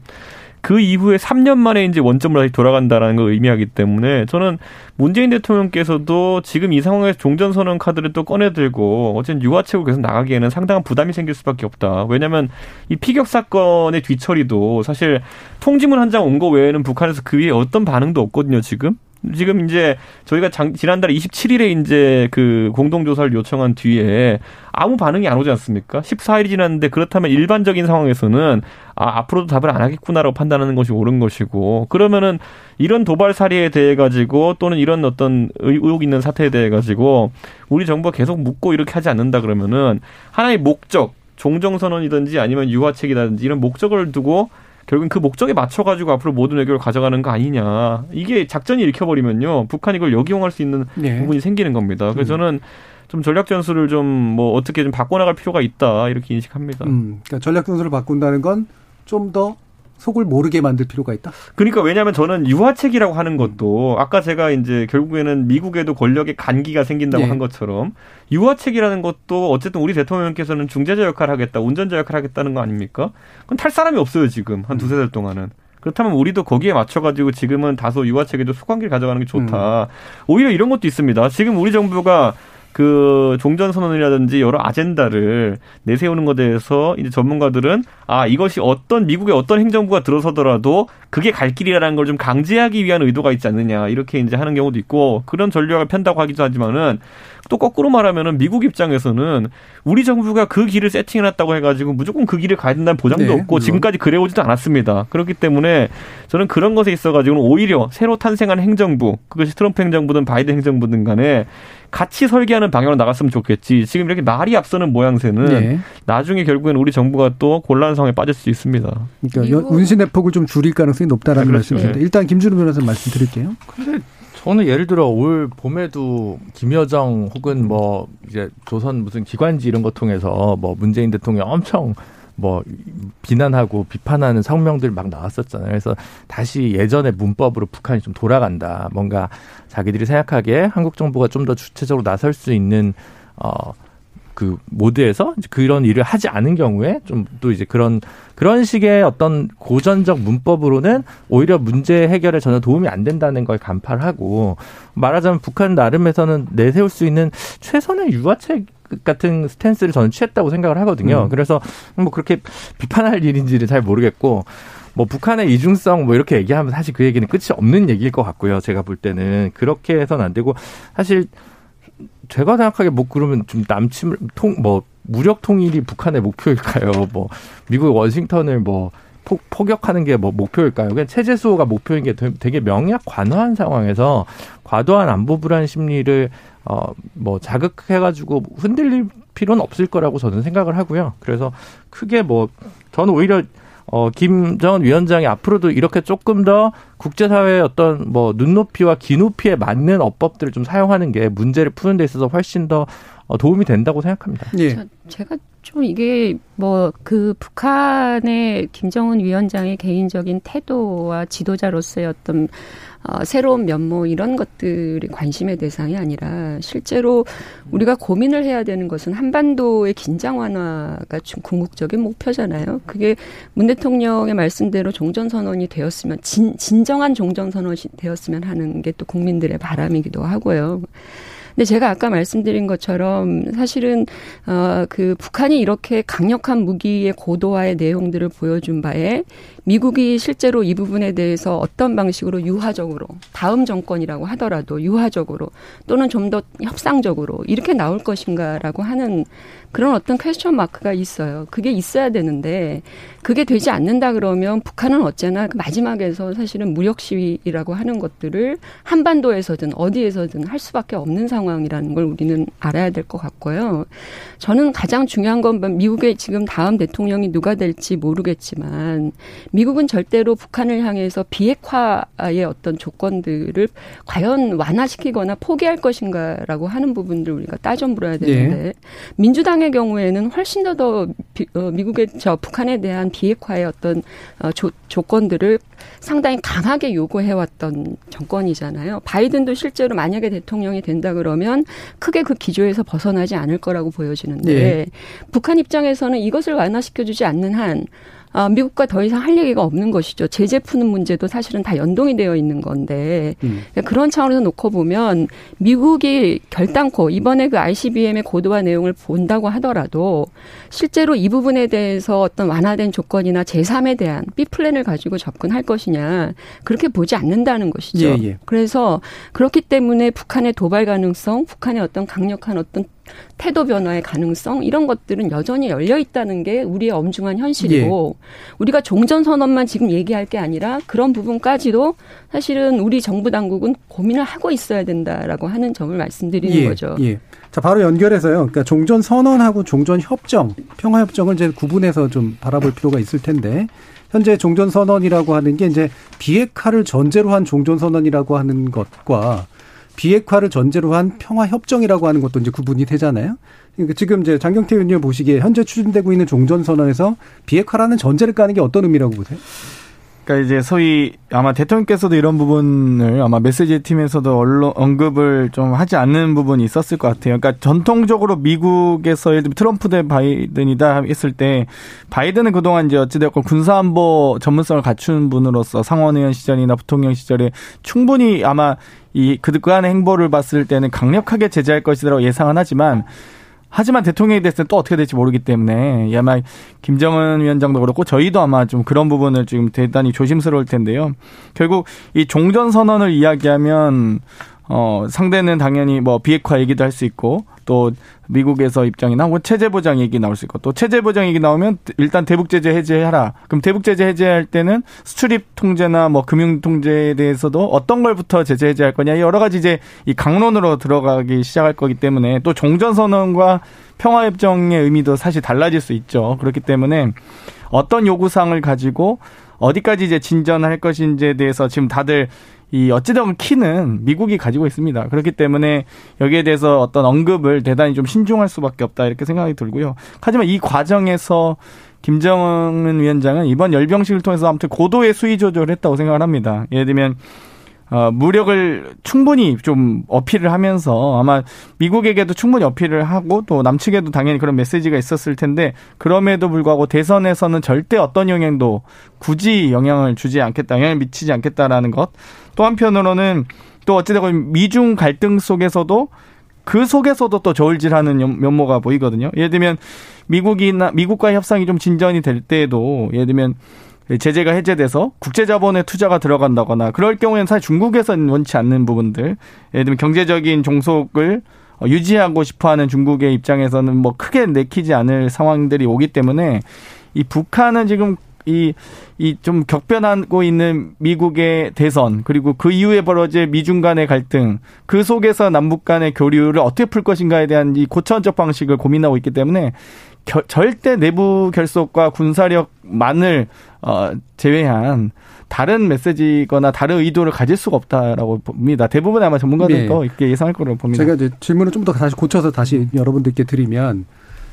그 이후에 3년 만에 이제 원점으로 다시 돌아간다라는 걸 의미하기 때문에 저는 문재인 대통령께서도 지금 이 상황에서 종전선언 카드를 또 꺼내들고 어쨌든 유화책으로 계속 나가기에는 상당한 부담이 생길 수밖에 없다. 왜냐하면 이 피격 사건의 뒤처리도 사실 통지문 한 장 온 거 외에는 북한에서 그 위에 어떤 반응도 없거든요. 지금 지금 이제 저희가 장, 지난달 27일에 이제 그 공동조사를 요청한 뒤에 아무 반응이 안 오지 않습니까? 14일이 지났는데 그렇다면 일반적인 상황에서는 아, 앞으로도 답을 안 하겠구나라고 판단하는 것이 옳은 것이고 그러면은 이런 도발 사례에 대해 가지고 또는 이런 어떤 의혹 있는 사태에 대해 가지고 우리 정부가 계속 묻고 이렇게 하지 않는다 그러면은 하나의 목적 종정선언이든지 아니면 유화책이라든지 이런 목적을 두고 결국은 그 목적에 맞춰가지고 앞으로 모든 외교를 가져가는 거 아니냐. 이게 작전이 읽혀버리면요. 북한이 이걸 역이용할 수 있는 네. 부분이 생기는 겁니다. 그래서 음. 저는 좀 전략 전술을 좀 뭐 어떻게 좀 바꿔나갈 필요가 있다. 이렇게 인식합니다. 음, 그러니까 전략 전술을 바꾼다는 건 좀더 속을 모르게 만들 필요가 있다. 그러니까 왜냐하면 저는 유화책이라고 하는 것도 아까 제가 이제 결국에는 미국에도 권력의 간기가 생긴다고 네. 한 것처럼 유화책이라는 것도 어쨌든 우리 대통령께서는 중재자 역할을 하겠다, 운전자 역할을 하겠다는 거 아닙니까? 그건 탈 사람이 없어요 지금 한 두세 달 동안은. 그렇다면 우리도 거기에 맞춰가지고 지금은 다소 유화책에도 수관기를 가져가는 게 좋다. 음. 오히려 이런 것도 있습니다. 지금 우리 정부가 그 종전 선언이라든지 여러 아젠다를 내세우는 것에 대해서 이제 전문가들은 아 이것이 어떤 미국의 어떤 행정부가 들어서더라도 그게 갈 길이라는 걸 좀 강제하기 위한 의도가 있지 않느냐 이렇게 이제 하는 경우도 있고 그런 전략을 편다고 하기도 하지만은 또 거꾸로 말하면은 미국 입장에서는 우리 정부가 그 길을 세팅해놨다고 해가지고 무조건 그 길을 가야 된다는 보장도 네, 없고 물론. 지금까지 그래오지도 않았습니다. 그렇기 때문에 저는 그런 것에 있어가지고는 오히려 새로 탄생한 행정부 그것이 트럼프 행정부든 바이든 행정부든 간에 같이 설계하는 방향으로 나갔으면 좋겠지. 지금 이렇게 말이 앞서는 모양새는 네. 나중에 결국엔 우리 정부가 또 곤란 상황에 빠질 수 있습니다. 그러니까 운신의 폭을 좀 줄일 가능성이 높다라는 그렇죠. 말씀이신데 일단 김준우 변호사 말씀드릴게요. 근데 저는 예를 들어 올 봄에도 김여정 혹은 뭐 이제 조선 무슨 기관지 이런 거 통해서 뭐 문재인 대통령 엄청 뭐 비난하고 비판하는 성명들 막 나왔었잖아요. 그래서 다시 예전의 문법으로 북한이 좀 돌아간다. 뭔가 자기들이 생각하기에 한국 정부가 좀 더 주체적으로 나설 수 있는 어그 모드에서 그런 일을 하지 않은 경우에 좀 또 이제 그런 그런 식의 어떤 고전적 문법으로는 오히려 문제 해결에 전혀 도움이 안 된다는 걸 간파하고 말하자면 북한 나름에서는 내세울 수 있는 최선의 유화책 같은 스탠스를 저는 취했다고 생각을 하거든요. 음. 그래서 뭐 그렇게 비판할 일인지를 잘 모르겠고 뭐 북한의 이중성 뭐 이렇게 얘기하면 사실 그 얘기는 끝이 없는 얘기일 것 같고요. 제가 볼 때는 그렇게 해서는 안 되고 사실 제가 생각하기에 뭐 그러면 좀 남침 통뭐 무력 통일이 북한의 목표일까요? 뭐 미국 워싱턴을 뭐 폭, 포격하는 게 뭐 목표일까요? 그냥 체제 수호가 목표인 게 되게 명약 관화한 상황에서 과도한 안보 불안 심리를 어 뭐 자극해가지고 흔들릴 필요는 없을 거라고 저는 생각을 하고요. 그래서 크게 뭐 저는 오히려 어, 김정은 위원장이 앞으로도 이렇게 조금 더 국제사회의 어떤 뭐 눈높이와 기높이에 맞는 어법들을 좀 사용하는 게 문제를 푸는 데 있어서 훨씬 더 어, 도움이 된다고 생각합니다. 예. 제가 좀 이게 뭐 그 북한의 김정은 위원장의 개인적인 태도와 지도자로서의 어떤 어, 새로운 면모 이런 것들이 관심의 대상이 아니라 실제로 우리가 고민을 해야 되는 것은 한반도의 긴장 완화가 좀 궁극적인 목표잖아요. 그게 문 대통령의 말씀대로 종전 선언이 되었으면 진, 진정한 종전 선언이 되었으면 하는 게 또 국민들의 바람이기도 하고요. 근데 제가 아까 말씀드린 것처럼 사실은 어그 북한이 이렇게 강력한 무기의 고도화의 내용들을 보여준 바에 미국이 실제로 이 부분에 대해서 어떤 방식으로 유화적으로 다음 정권이라고 하더라도 유화적으로 또는 좀 더 협상적으로 이렇게 나올 것인가라고 하는 그런 어떤 퀘스천 마크가 있어요. 그게 있어야 되는데 그게 되지 않는다 그러면 북한은 어째나 그 마지막에서 사실은 무력 시위라고 하는 것들을 한반도에서든 어디에서든 할 수밖에 없는 상황이라는 걸 우리는 알아야 될 것 같고요. 저는 가장 중요한 건 미국의 지금 다음 대통령이 누가 될지 모르겠지만 미국은 절대로 북한을 향해서 비핵화의 어떤 조건들을 과연 완화시키거나 포기할 것인가라고 하는 부분들 우리가 따져 물어야 되는데 네. 민주당의 경우에는 훨씬 더, 더 어, 미국의 저 북한에 대한 비핵화의 어떤 어, 조, 조건들을 상당히 강하게 요구해왔던 정권이잖아요. 바이든도 실제로 만약에 대통령이 된다 그러면 크게 그 기조에서 벗어나지 않을 거라고 보여지는데 네. 북한 입장에서는 이것을 완화시켜주지 않는 한 아, 미국과 더 이상 할 얘기가 없는 것이죠. 제재 푸는 문제도 사실은 다 연동이 되어 있는 건데 음. 그런 차원에서 놓고 보면 미국이 결단코 이번에 그 ICBM의 고도화 내용을 본다고 하더라도 실제로 이 부분에 대해서 어떤 완화된 조건이나 제3에 대한 B 플랜을 가지고 접근할 것이냐 그렇게 보지 않는다는 것이죠. 예, 예. 그래서 그렇기 때문에 북한의 도발 가능성, 북한의 어떤 강력한 어떤 태도 변화의 가능성 이런 것들은 여전히 열려 있다는 게 우리의 엄중한 현실이고 예. 우리가 종전 선언만 지금 얘기할 게 아니라 그런 부분까지도 사실은 우리 정부 당국은 고민을 하고 있어야 된다라고 하는 점을 말씀드리는 예. 거죠. 예. 자 바로 연결해서요. 그러니까 종전 선언하고 종전 협정, 평화 협정을 이제 구분해서 좀 바라볼 필요가 있을 텐데 현재 종전 선언이라고 하는 게 이제 비핵화를 전제로 한 종전 선언이라고 하는 것과 비핵화를 전제로 한 평화 협정이라고 하는 것도 이제 구분이 되잖아요. 그러니까 지금 이제 장경태 의원님 보시기에 현재 추진되고 있는 종전 선언에서 비핵화라는 전제를 까는 게 어떤 의미라고 보세요? 그러니까 이제 소위 아마 대통령께서도 이런 부분을 아마 메시지 팀에서도 언론 언급을 좀 하지 않는 부분이 있었을 것 같아요. 그러니까 전통적으로 미국에서 예를 들면 트럼프 대 바이든이다 했을 때 바이든은 그동안 이제 어찌됐건 군사안보 전문성을 갖춘 분으로서 상원의원 시절이나 부통령 시절에 충분히 아마 이 그간의 행보를 봤을 때는 강력하게 제재할 것이라고 예상은 하지만 하지만 됐을 때 또 어떻게 될지 모르기 때문에 아마 김정은 위원장도 그렇고 저희도 아마 좀 그런 부분을 지금 대단히 조심스러울 텐데요. 결국 이 종전 선언을 이야기하면 어 상대는 당연히 뭐 비핵화 얘기도 할 수 있고 또 미국에서 입장이 나오고 체제 보장 얘기 나올 수 있고 또 체제 보장 얘기 나오면 일단 대북 제재 해제하라. 그럼 대북 제재 해제할 때는 수출입 통제나 뭐 금융 통제에 대해서도 어떤 걸부터 제재 해제할 거냐 여러 가지 이제 이 강론으로 들어가기 시작할 거기 때문에 또 종전 선언과 평화 협정의 의미도 사실 달라질 수 있죠. 그렇기 때문에 어떤 요구사항을 가지고 어디까지 이제 진전할 것인지에 대해서 지금 다들 이 어찌되건 키는 미국이 가지고 있습니다. 그렇기 때문에 여기에 대해서 어떤 언급을 대단히 좀 신중할 수밖에 없다 이렇게 생각이 들고요. 하지만 이 과정에서 김정은 위원장은 이번 열병식을 통해서 아무튼 고도의 수위 조절을 했다고 생각을 합니다. 예를 들면 어, 무력을 충분히 좀 어필을 하면서 아마 미국에게도 충분히 어필을 하고 또 남측에도 당연히 그런 메시지가 있었을 텐데 그럼에도 불구하고 대선에서는 절대 어떤 영향도 굳이 영향을 주지 않겠다, 영향을 미치지 않겠다라는 것. 또 한편으로는 또 어찌되건 미중 갈등 속에서도 그 속에서도 또 저울질하는 면모가 보이거든요. 예를 들면 미국이나 미국과 협상이 좀 진전이 될 때에도 예를 들면 제재가 해제돼서 국제 자본의 투자가 들어간다거나 그럴 경우에는 사실 중국에서는 원치 않는 부분들 예를 들면 경제적인 종속을 유지하고 싶어하는 중국의 입장에서는 뭐 크게 내키지 않을 상황들이 오기 때문에 이 북한은 지금 이, 이 좀 격변하고 있는 미국의 대선, 그리고 그 이후에 벌어질 미중 간의 갈등, 그 속에서 남북 간의 교류를 어떻게 풀 것인가에 대한 이 고차원적 방식을 고민하고 있기 때문에 겨, 절대 내부 결속과 군사력만을 어, 제외한 다른 메시지거나 다른 의도를 가질 수가 없다라고 봅니다. 대부분 아마 전문가들도 네. 이렇게 예상할 거라고 봅니다. 제가 이제 질문을 좀 더 다시 고쳐서 다시 여러분들께 드리면,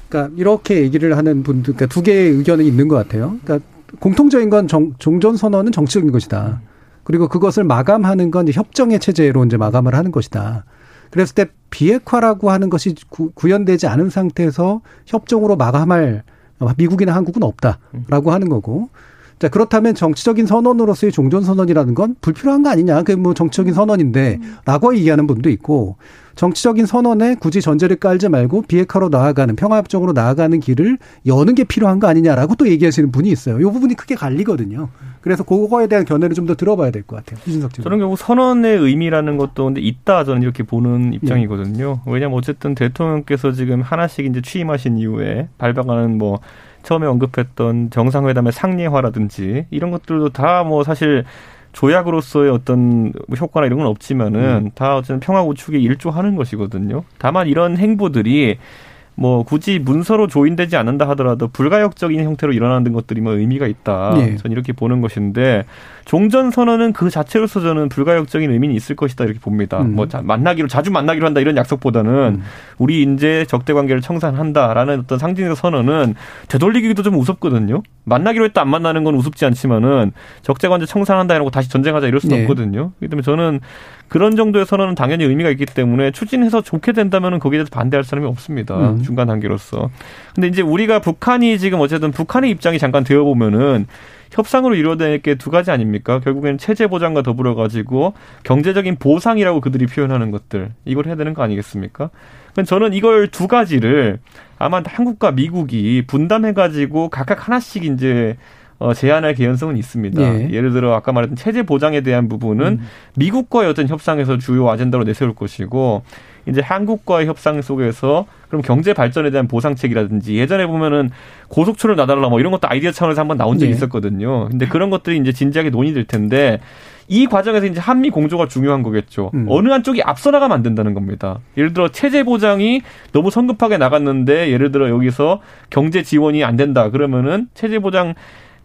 그러니까 이렇게 얘기를 하는 분들, 그러니까 두 개의 의견이 있는 것 같아요. 그러니까 공통적인 건 정, 종전 선언은 정치적인 것이다. 그리고 그것을 마감하는 건 협정의 체제로 이제 마감을 하는 것이다. 그랬을 때 비핵화라고 하는 것이 구, 현되지 않은 상태에서 협정으로 마감할 미국이나 한국은 없다라고 하는 거고. 자, 그렇다면 정치적인 선언으로서의 종전 선언이라는 건 불필요한 거 아니냐. 그게 뭐 정치적인 선언인데 라고 얘기하는 분도 있고 정치적인 선언에 굳이 전제를 깔지 말고 비핵화로 나아가는 평화협정으로 나아가는 길을 여는 게 필요한 거 아니냐라고 또 얘기하시는 분이 있어요. 이 부분이 크게 갈리거든요. 그래서 그거에 대한 견해를 좀 더 들어봐야 될 것 같아요. 이준석 저는 결국 선언의 의미라는 것도 근데 있다 저는 이렇게 보는 입장이거든요. 예. 왜냐하면 어쨌든 대통령께서 지금 하나씩 이제 취임하신 이후에 발표하는 뭐 처음에 언급했던 정상회담의 상례화라든지 이런 것들도 다 뭐 사실 조약으로서의 어떤 효과나 이런 건 없지만은 음. 다 어쨌든 평화 구축에 일조하는 것이거든요. 다만 이런 행보들이 뭐 굳이 문서로 조인되지 않는다 하더라도 불가역적인 형태로 일어나는 것들이 뭐 의미가 있다. 네. 저는 이렇게 보는 것인데 종전 선언은 그 자체로서 저는 불가역적인 의미는 있을 것이다 이렇게 봅니다. 음. 뭐 만나기로 자주 만나기로 한다 이런 약속보다는 음. 우리 이제 적대 관계를 청산한다라는 어떤 상징적 선언은 되돌리기도 좀 우습거든요. 만나기로 했다 안 만나는 건 우습지 않지만은 적대 관계 청산한다 이러고 다시 전쟁하자 이럴 수는 네. 없거든요. 그렇기 때문에 저는 그런 정도의 선언은 당연히 의미가 있기 때문에 추진해서 좋게 된다면 거기에 대해서 반대할 사람이 없습니다. 음. 중간 단계로서. 근데 이제 우리가 북한이 지금 어쨌든 북한의 입장이 잠깐 되어 보면은 협상으로 이루어낼 게두 가지 아닙니까? 결국에는 체제 보장과 더불어 가지고 경제적인 보상이라고 그들이 표현하는 것들 이걸 해야 되는 거 아니겠습니까? 저는 이걸 두 가지를 아마 한국과 미국이 분담해 가지고 각각 하나씩 이제 어, 제한할 개연성은 있습니다. 예. 예를 들어 아까 말했던 체제 보장에 대한 부분은 음. 미국과의 어떤 협상에서 주요 아젠다로 내세울 것이고 이제 한국과의 협상 속에서 그럼 경제 발전에 대한 보상책이라든지 예전에 보면은 고속철을 놔달라 뭐 이런 것도 아이디어 차원에서 한번 나온 적이 예. 있었거든요. 근데 그런 것들이 이제 진지하게 논의될 텐데 이 과정에서 이제 한미 공조가 중요한 거겠죠. 음. 어느 한쪽이 앞서 나가면 안 된다는 겁니다. 예를 들어 체제 보장이 너무 성급하게 나갔는데 예를 들어 여기서 경제 지원이 안 된다 그러면은 체제 보장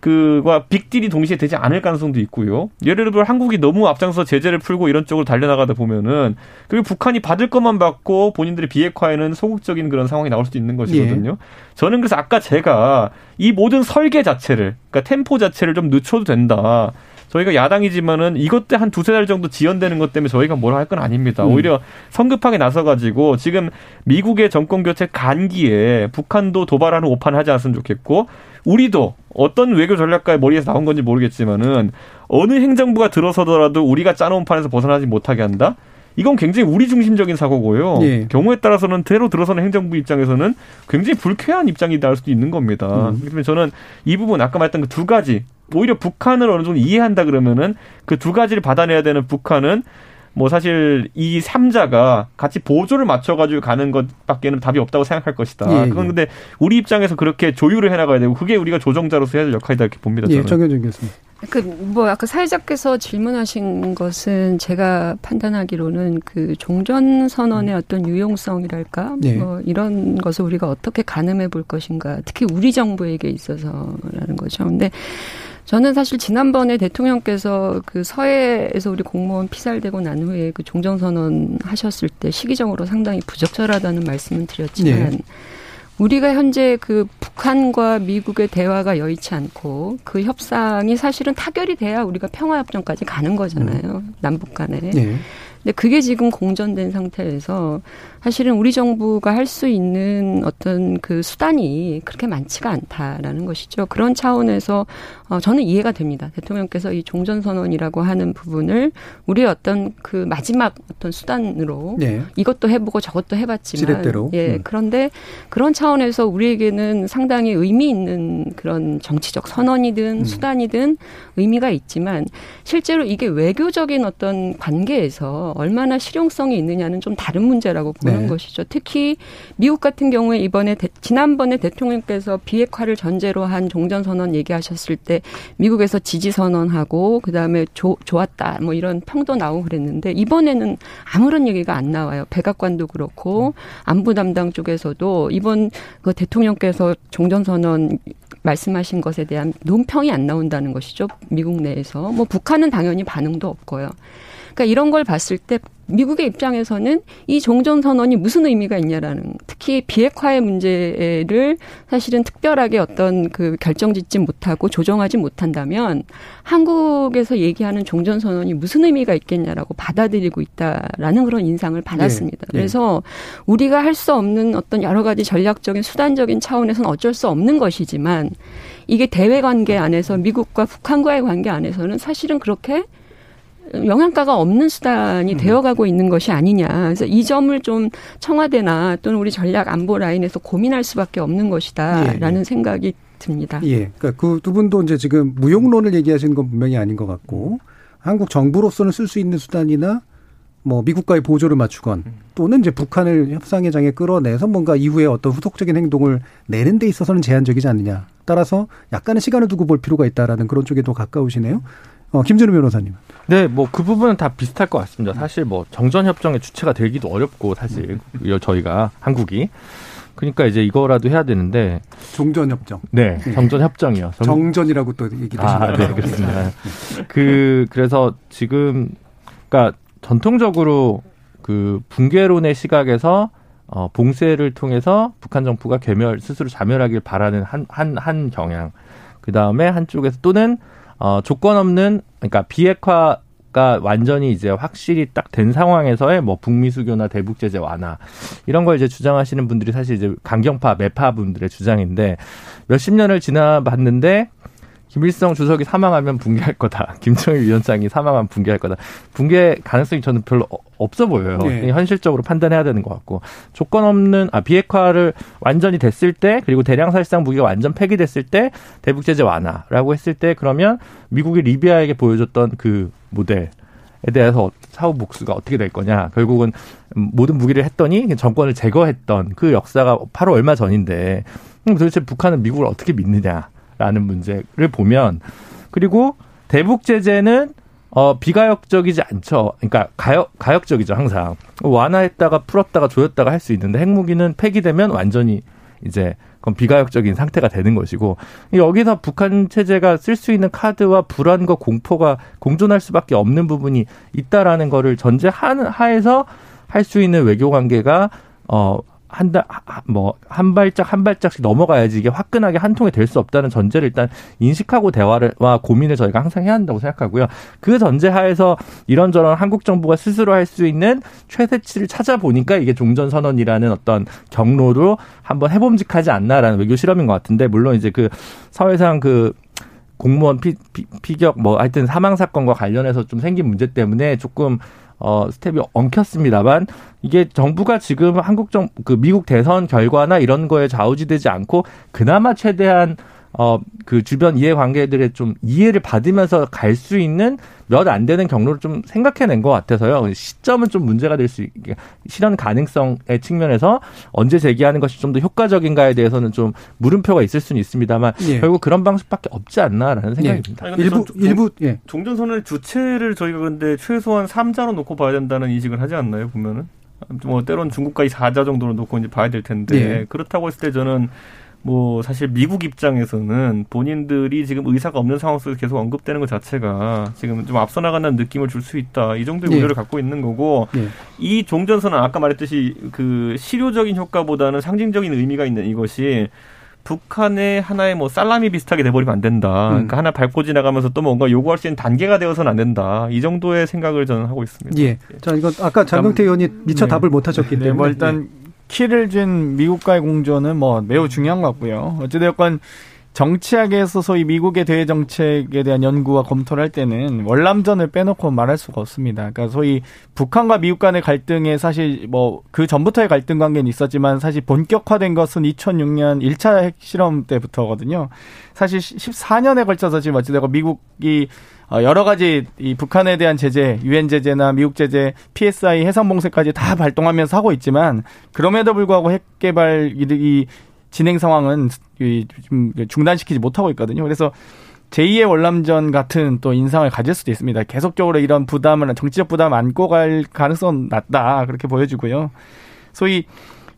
그와 빅딜이 동시에 되지 않을 가능성도 있고요. 예를 들어 한국이 너무 앞장서 제재를 풀고 이런 쪽으로 달려나가다 보면은 그리고 북한이 받을 것만 받고 본인들의 비핵화에는 소극적인 그런 상황이 나올 수도 있는 것이거든요. 예. 저는 그래서 아까 제가 이 모든 설계 자체를 그러니까 템포 자체를 좀 늦춰도 된다. 저희가 야당이지만은 이것 때한 두세 달 정도 지연되는 것 때문에 저희가 뭐라 할 건 아닙니다. 음. 오히려 성급하게 나서가지고 지금 미국의 정권 교체 간기에 북한도 도발하는 오판을 하지 않았으면 좋겠고 우리도 어떤 외교 전략가의 머리에서 나온 건지 모르겠지만은 어느 행정부가 들어서더라도 우리가 짜놓은 판에서 벗어나지 못하게 한다? 이건 굉장히 우리 중심적인 사고고요. 예. 경우에 따라서는 대로 들어서는 행정부 입장에서는 굉장히 불쾌한 입장이 나올 수도 있는 겁니다. 음. 그래서 저는 이 부분 아까 말했던 그 두 가지 오히려 북한을 어느 정도 이해한다 그러면은 그 두 가지를 받아내야 되는 북한은 뭐 사실 이 삼자가 같이 보조를 맞춰가지고 가는 것밖에는 답이 없다고 생각할 것이다. 예, 그건 예. 근데 우리 입장에서 그렇게 조율을 해나가야 되고 그게 우리가 조정자로서 해야 될 역할이다 이렇게 봅니다. 예, 정현준 교수님. 그뭐 아까 사회자께서 질문하신 것은 제가 판단하기로는 그 종전 선언의 음. 어떤 유용성이랄까 네. 뭐 이런 것을 우리가 어떻게 가늠해 볼 것인가 특히 우리 정부에게 있어서라는 거죠. 근데 저는 사실 지난번에 대통령께서 그 서해에서 우리 공무원 피살되고 난 후에 그 종전선언 하셨을 때 시기적으로 상당히 부적절하다는 말씀을 드렸지만 네. 우리가 현재 그 북한과 미국의 대화가 여의치 않고 그 협상이 사실은 타결이 돼야 우리가 평화협정까지 가는 거잖아요. 음. 남북 간에. 네. 근데 그게 지금 공전된 상태에서 사실은 우리 정부가 할 수 있는 어떤 그 수단이 그렇게 많지가 않다라는 것이죠. 그런 차원에서 어, 저는 이해가 됩니다. 대통령께서 이 종전선언이라고 하는 부분을 우리의 어떤 그 마지막 어떤 수단으로 네. 이것도 해보고 저것도 해봤지만 지렛대로. 예 음. 그런데 그런 차원에서 우리에게는 상당히 의미 있는 그런 정치적 선언이든 음. 수단이든 의미가 있지만 실제로 이게 외교적인 어떤 관계에서 얼마나 실용성이 있느냐는 좀 다른 문제라고 보는 네. 것이죠. 특히 미국 같은 경우에 이번에 대, 지난번에 대통령께서 비핵화를 전제로 한 종전 선언 얘기하셨을 때 미국에서 지지 선언하고 그다음에 조, 좋았다 뭐 이런 평도 나오고 그랬는데 이번에는 아무런 얘기가 안 나와요. 백악관도 그렇고 안보 담당 쪽에서도 이번 그 대통령께서 종전 선언 말씀하신 것에 대한 논평이 안 나온다는 것이죠. 미국 내에서. 뭐 북한은 당연히 반응도 없고요. 그러니까 이런 걸 봤을 때 미국의 입장에서는 이 종전 선언이 무슨 의미가 있냐라는 특히 비핵화의 문제를 사실은 특별하게 어떤 그 결정짓지 못하고 조정하지 못한다면 한국에서 얘기하는 종전 선언이 무슨 의미가 있겠냐라고 받아들이고 있다라는 그런 인상을 받았습니다. 네. 그래서 우리가 할 수 없는 어떤 여러 가지 전략적인 수단적인 차원에서는 어쩔 수 없는 것이지만 이게 대외 관계 안에서 미국과 북한과의 관계 안에서는 사실은 그렇게 영양가가 없는 수단이 음. 되어가고 있는 것이 아니냐. 그래서 이 점을 좀 청와대나 또는 우리 전략 안보 라인에서 고민할 수밖에 없는 것이다라는 예, 예. 생각이 듭니다. 예. 그러니까 그 두 분도 이제 지금 무용론을 얘기하시는 건 분명히 아닌 것 같고 한국 정부로서는 쓸 수 있는 수단이나 뭐 미국과의 보조를 맞추건 또는 이제 북한을 협상의 장에 끌어내서 뭔가 이후에 어떤 후속적인 행동을 내는 데 있어서는 제한적이지 않느냐. 따라서 약간의 시간을 두고 볼 필요가 있다라는 그런 쪽에 더 가까우시네요. 어, 김준우 변호사님. 네, 뭐 그 부분은 다 비슷할 것 같습니다. 사실 뭐 정전 협정의 주체가 되기도 어렵고 사실 저희가 한국이 그러니까 이제 이거라도 해야 되는데 종전 협정. 네, 네. 정전 협정이요. 정... 전이라고 또 얘기를 아, 네, 그렇습니다. 그 그래서 지금 그러니까 전통적으로 그 붕괴론의 시각에서 어, 봉쇄를 통해서 북한 정부가 괴멸 스스로 자멸하길 바라는 한한한 경향. 그 다음에 한쪽에서 또는 어, 조건 없는 그러니까 비핵화 가 완전히 이제 확실히 딱 된 상황에서의 뭐 북미 수교나 대북 제재 완화 이런 걸 이제 주장하시는 분들이 사실 이제 강경파 매파 분들의 주장인데 몇십 년을 지나봤는데 김일성 주석이 사망하면 붕괴할 거다. 김정일 위원장이 사망하면 붕괴할 거다. 붕괴 가능성이 저는 별로 없어 보여요. 네. 현실적으로 판단해야 되는 것 같고 조건 없는 아 비핵화를 완전히 됐을 때 그리고 대량 살상 무기가 완전 폐기됐을 때 대북 제재 완화라고 했을 때 그러면 미국이 리비아에게 보여줬던 그 모델 에 대해서 사후 복수가 어떻게 될 거냐. 결국은 모든 무기를 했더니 정권을 제거했던 그 역사가 바로 얼마 전인데 도대체 북한은 미국을 어떻게 믿느냐. 라는 문제를 보면 그리고 대북 제재는 어 비가역적이지 않죠. 그러니까 가역 가역적이죠 항상 완화했다가 풀었다가 조였다가 할 수 있는데 핵무기는 폐기되면 완전히 이제 그건 비가역적인 상태가 되는 것이고 여기서 북한 체제가 쓸 수 있는 카드와 불안과 공포가 공존할 수밖에 없는 부분이 있다라는 거를 전제하는 하에서 할 수 있는 외교 관계가 어 한 달, 뭐, 한 발짝 한 발짝씩 넘어가야지 이게 화끈하게 한 통에 될 수 없다는 전제를 일단 인식하고 대화와 고민을 저희가 항상 해야 한다고 생각하고요. 그 전제 하에서 이런저런 한국 정부가 스스로 할 수 있는 최대치를 찾아보니까 이게 종전 선언이라는 어떤 경로로 한번 해봄직하지 않나라는 외교 실험인 것 같은데, 물론 이제 그 서해상 그 공무원 피, 피, 피격 뭐 하여튼 사망 사건과 관련해서 좀 생긴 문제 때문에 조금 어, 스텝이 엉켰습니다만 이게 정부가 지금 한국 정, 그 미국 대선 결과나 이런 거에 좌우지되지 않고 그나마 최대한 어, 그 주변 이해관계들의 좀 이해를 받으면서 갈 수 있는 몇 안 되는 경로를 좀 생각해낸 것 같아서요. 시점은 좀 문제가 될 수 있게 실현 가능성의 측면에서 언제 제기하는 것이 좀 더 효과적인가에 대해서는 좀 물음표가 있을 수는 있습니다만 예. 결국 그런 방식밖에 없지 않나라는 생각입니다. 예. 일부 종, 일부 예. 종전선언의 주체를 저희가 근데 최소한 3자로 놓고 봐야 된다는 인식을 하지 않나요? 보면은 뭐 때론 중국까지 4자 정도로 놓고 이제 봐야 될 텐데 예. 그렇다고 했을 때 저는 뭐 사실 미국 입장에서는 본인들이 지금 의사가 없는 상황 속에서 계속 언급되는 것 자체가 지금 좀 앞서 나간다는 느낌을 줄 수 있다. 이 정도의 네. 우려를 갖고 있는 거고 네. 이 종전선언 아까 말했듯이 그 실효적인 효과보다는 상징적인 의미가 있는 이것이 북한의 하나의 뭐 살라미 비슷하게 돼버리면 안 된다. 음. 그러니까 하나 밟고 지나가면서 또 뭔가 요구할 수 있는 단계가 되어서는 안 된다. 이 정도의 생각을 저는 하고 있습니다. 예. 자, 이거 아까 장경태 의원이 미처 네. 답을 못 하셨기 때문에. 네, 뭐 일단 네. 키를 준 미국과의 공조는 뭐 매우 중요한 것 같고요. 어찌되었건 정치학에서 소위 미국의 대외 정책에 대한 연구와 검토를 할 때는 월남전을 빼놓고 말할 수가 없습니다. 그러니까 소위 북한과 미국 간의 갈등에 사실 뭐 그 전부터의 갈등 관계는 있었지만 사실 본격화된 것은 2006년 1차 핵실험 때부터거든요. 사실 14년에 걸쳐서 지금 어찌되고 미국이 어, 여러 가지 이 북한에 대한 제재, 유엔 제재나 미국 제재, PSI 해상 봉쇄까지 다 발동하면서 하고 있지만 그럼에도 불구하고 핵 개발 이 진행 상황은 좀 중단시키지 못하고 있거든요. 그래서 제2의 월남전 같은 또 인상을 가질 수도 있습니다. 계속적으로 이런 부담을 정치적 부담 안고 갈 가능성은 낮다 그렇게 보여지고요. 소위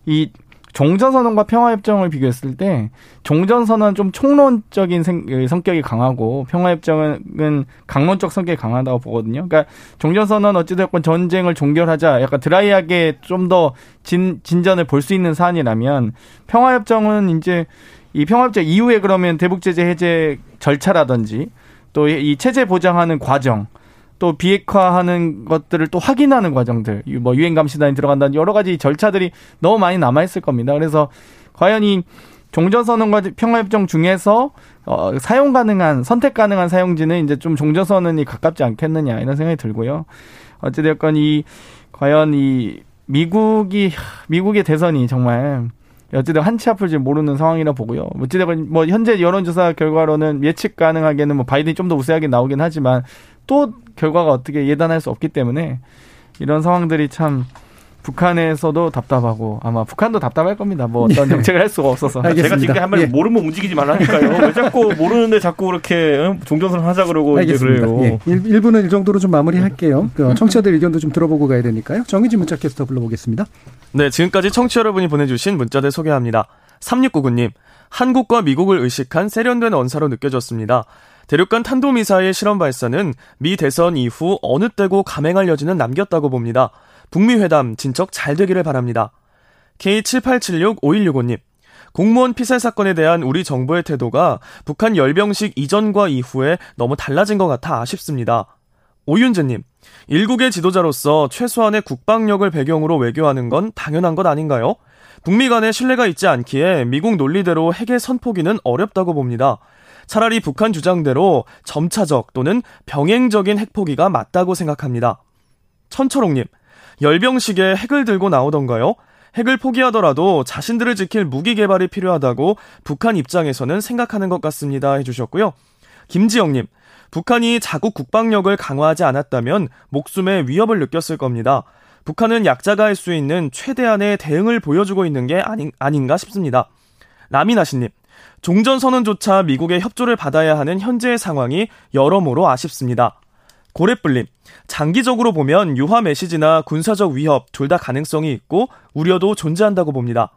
이 종전선언과 평화협정을 비교했을 때 종전선언은 좀 총론적인 그 성격이 강하고 평화협정은 강론적 성격이 강하다고 보거든요. 그러니까 종전선언 어찌됐건 전쟁을 종결하자 약간 드라이하게 좀 더 진, 진전을 볼 수 있는 사안이라면 평화협정은 이제 이 평화협정 이후에 그러면 대북제재 해제 절차라든지 또 이 체제 보장하는 과정 또 비핵화하는 것들을 또 확인하는 과정들, 뭐 유엔 감시단이 들어간다는 여러 가지 절차들이 너무 많이 남아 있을 겁니다. 그래서 과연 이 종전선언과 평화협정 중에서 어, 사용 가능한 선택 가능한 사용지는 이제 좀 종전선언이 가깝지 않겠느냐 이런 생각이 들고요. 어찌됐건 이 과연 이 미국이 미국의 대선이 정말 어찌든 한치 앞을 지금 모르는 상황이라 보고요. 어찌됐건 뭐 현재 여론조사 결과로는 예측 가능하게는 뭐 바이든이 좀 더 우세하게 나오긴 하지만 또 결과가 어떻게 예단할 수 없기 때문에 이런 상황들이 참 북한에서도 답답하고 아마 북한도 답답할 겁니다. 뭐 어떤 예. 정책을 할 수가 없어서. 알겠습니다. 제가 지금 한번 예. 모르면 움직이지 말라니까요. 왜 자꾸 모르는데 자꾸 그렇게 종전선 하자 그러고 알겠습니다. 이제 그래요. 예. 1, 부는 이 정도로 좀 마무리할게요. 그 청취자들 의견도 좀 들어보고 가야 되니까요. 정의지 문자 캐스터 불러보겠습니다. 네, 지금까지 청취 자 여러분이 보내주신 문자들 소개합니다. 3699님, 한국과 미국을 의식한 세련된 언사로 느껴졌습니다. 대륙간 탄도미사일 실험 발사는 미 대선 이후 어느 때고 감행할 여지는 남겼다고 봅니다. 북미 회담 진척 잘 되기를 바랍니다. K78765165님. 공무원 피살 사건에 대한 우리 정부의 태도가 북한 열병식 이전과 이후에 너무 달라진 것 같아 아쉽습니다. 오윤재님, 일국의 지도자로서 최소한의 국방력을 배경으로 외교하는 건 당연한 것 아닌가요? 북미 간에 신뢰가 있지 않기에 미국 논리대로 핵의 선포기는 어렵다고 봅니다. 차라리 북한 주장대로 점차적 또는 병행적인 핵포기가 맞다고 생각합니다. 천철옥님, 열병식에 핵을 들고 나오던가요? 핵을 포기하더라도 자신들을 지킬 무기 개발이 필요하다고 북한 입장에서는 생각하는 것 같습니다. 해주셨고요. 김지영님, 북한이 자국 국방력을 강화하지 않았다면 목숨의 위협을 느꼈을 겁니다. 북한은 약자가 할 수 있는 최대한의 대응을 보여주고 있는 게 아닌, 아닌가 싶습니다. 라미나시님, 종전선언조차 미국의 협조를 받아야 하는 현재의 상황이 여러모로 아쉽습니다. 고래뿔님, 장기적으로 보면 유화 메시지나 군사적 위협 둘 다 가능성이 있고 우려도 존재한다고 봅니다.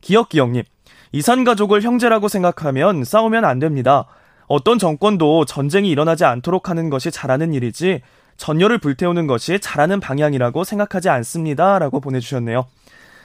기억기억님, 이산가족을 형제라고 생각하면 싸우면 안 됩니다. 어떤 정권도 전쟁이 일어나지 않도록 하는 것이 잘하는 일이지 전열을 불태우는 것이 잘하는 방향이라고 생각하지 않습니다. 라고 보내주셨네요.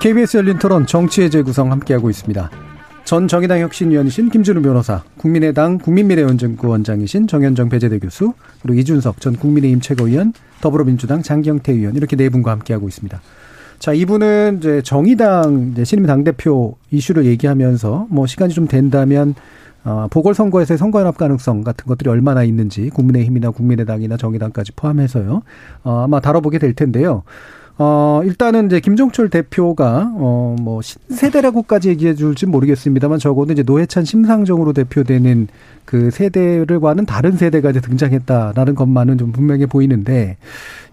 KBS 열린 토론 정치의 재구성 함께하고 있습니다. 전 정의당 혁신위원이신 김준우 변호사, 국민의당 국민미래연구원장이신 정현정 배재대 교수, 그리고 이준석 전 국민의힘 최고위원, 더불어민주당 장경태 의원 이렇게 네 분과 함께하고 있습니다. 자, 이분은 이제 정의당 이제 신임 당대표 이슈를 얘기하면서 뭐 시간이 좀 된다면 어, 보궐선거에서의 선거연합 가능성 같은 것들이 얼마나 있는지 국민의힘이나 국민의당이나 정의당까지 포함해서요. 어, 아마 다뤄보게 될 텐데요. 어, 일단은 이제 김종철 대표가, 어, 뭐, 세대라고까지 얘기해 줄지 모르겠습니다만 적어도 이제 노회찬 심상정으로 대표되는 그 세대를과는 다른 세대가 이제 등장했다라는 것만은 좀 분명해 보이는데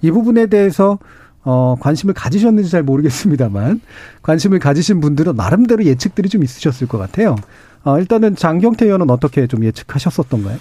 이 부분에 대해서 어, 관심을 가지셨는지 잘 모르겠습니다만 관심을 가지신 분들은 나름대로 예측들이 좀 있으셨을 것 같아요. 어, 일단은 장경태 의원은 어떻게 좀 예측하셨었던가요?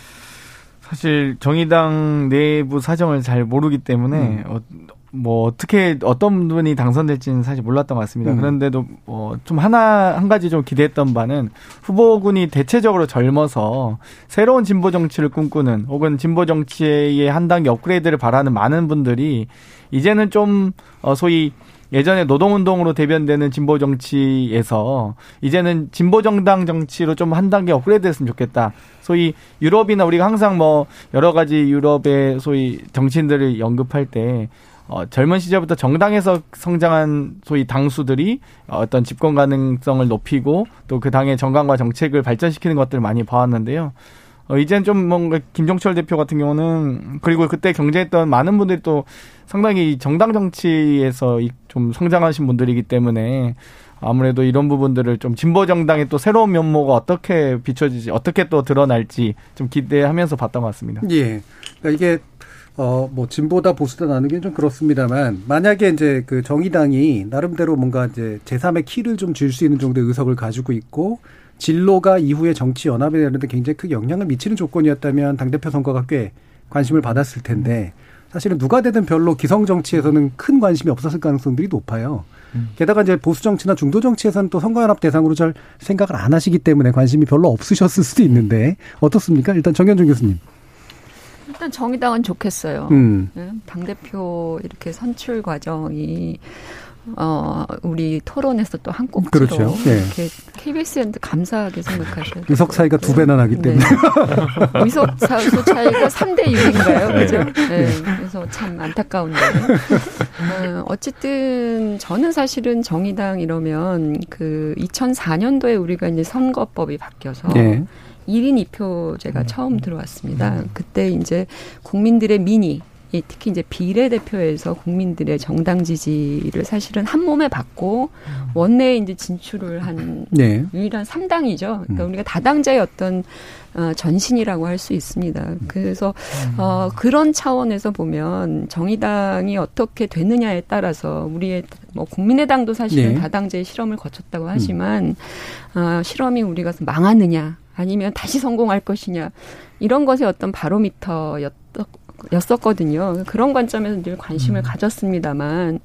사실 정의당 내부 사정을 잘 모르기 때문에 음. 어, 뭐 어떻게 어떤 분이 당선될지는 사실 몰랐던 것 같습니다. 음. 그런데도 뭐좀 하나 한 가지 좀 기대했던 바는 후보군이 대체적으로 젊어서 새로운 진보 정치를 꿈꾸는 혹은 진보 정치의 한 단계 업그레이드를 바라는 많은 분들이 이제는 좀 어, 소위 예전에 노동운동으로 대변되는 진보 정치에서 이제는 진보 정당 정치로 좀 한 단계 업그레이드 됐으면 좋겠다. 소위 유럽이나 우리가 항상 뭐 여러 가지 유럽의 소위 정치인들을 언급할 때 어, 젊은 시절부터 정당에서 성장한 소위 당수들이 어떤 집권 가능성을 높이고 또 그 당의 정강과 정책을 발전시키는 것들을 많이 봐왔는데요. 어, 이젠 좀 뭔가 김종철 대표 같은 경우는 그리고 그때 경제했던 많은 분들이 또 상당히 정당 정치에서 좀 성장하신 분들이기 때문에 아무래도 이런 부분들을 좀 진보 정당의 또 새로운 면모가 어떻게 비춰지지 어떻게 또 드러날지 좀 기대하면서 봤던 것 같습니다. 예. 그러니까 이게 어, 뭐, 진보다 보수다 나누기는 좀 그렇습니다만, 만약에 이제 그 정의당이 나름대로 뭔가 이제 제3의 키를 좀 줄 수 있는 정도의 의석을 가지고 있고, 진로가 이후에 정치 연합에 되는데 굉장히 큰 영향을 미치는 조건이었다면 당대표 선거가 꽤 관심을 받았을 텐데, 사실은 누가 되든 별로 기성 정치에서는 큰 관심이 없었을 가능성들이 높아요. 게다가 이제 보수 정치나 중도 정치에서는 또 선거연합 대상으로 잘 생각을 안 하시기 때문에 관심이 별로 없으셨을 수도 있는데, 어떻습니까? 일단 정현준 교수님. 일단 정의당은 좋겠어요. 음. 네, 당대표 이렇게 선출 과정이 어, 우리 토론에서 또 한 꼭지로 그렇죠. 예. 이렇게 KBS한테 감사하게 생각하셔야 돼요. 의석 차이가 두 배나 나기 때문에. 네. 의석 수 차이가 3대 6인가요? 그죠? 네. 그래서 참 안타까운데. 어, 어쨌든 저는 사실은 정의당 이러면 그 2004년도에 우리가 이제 선거법이 바뀌어서 예. 1인 2표제가 처음 들어왔습니다. 그때 이제 국민들의 민의, 이 특히 이제 비례대표에서 국민들의 정당 지지를 사실은 한 몸에 받고 원내에 이제 진출을 한 네. 유일한 3당이죠. 그러니까 우리가 다당제의 어떤 어, 전신이라고 할 수 있습니다. 그래서 어, 그런 차원에서 보면 정의당이 어떻게 되느냐에 따라서 우리의 뭐 국민의당도 사실은 네. 다당제 실험을 거쳤다고 하지만 어, 실험이 우리가 망하느냐 아니면 다시 성공할 것이냐 이런 것의 어떤 바로미터였었거든요. 그런 관점에서 늘 관심을 가졌습니다만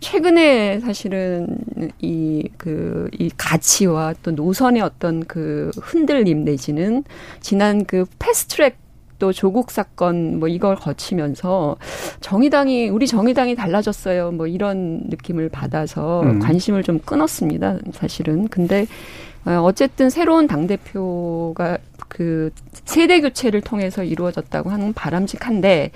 최근에 사실은 이, 그, 이 가치와 또 노선의 어떤 그 흔들림 내지는 지난 그 패스트트랙 또 조국 사건 뭐 이걸 거치면서 정의당이 우리 정의당이 달라졌어요 뭐 이런 느낌을 받아서 음. 관심을 좀 끊었습니다 사실은 근데 어, 어쨌든 새로운 당 대표가 그 세대 교체를 통해서 이루어졌다고 하는 건 바람직한데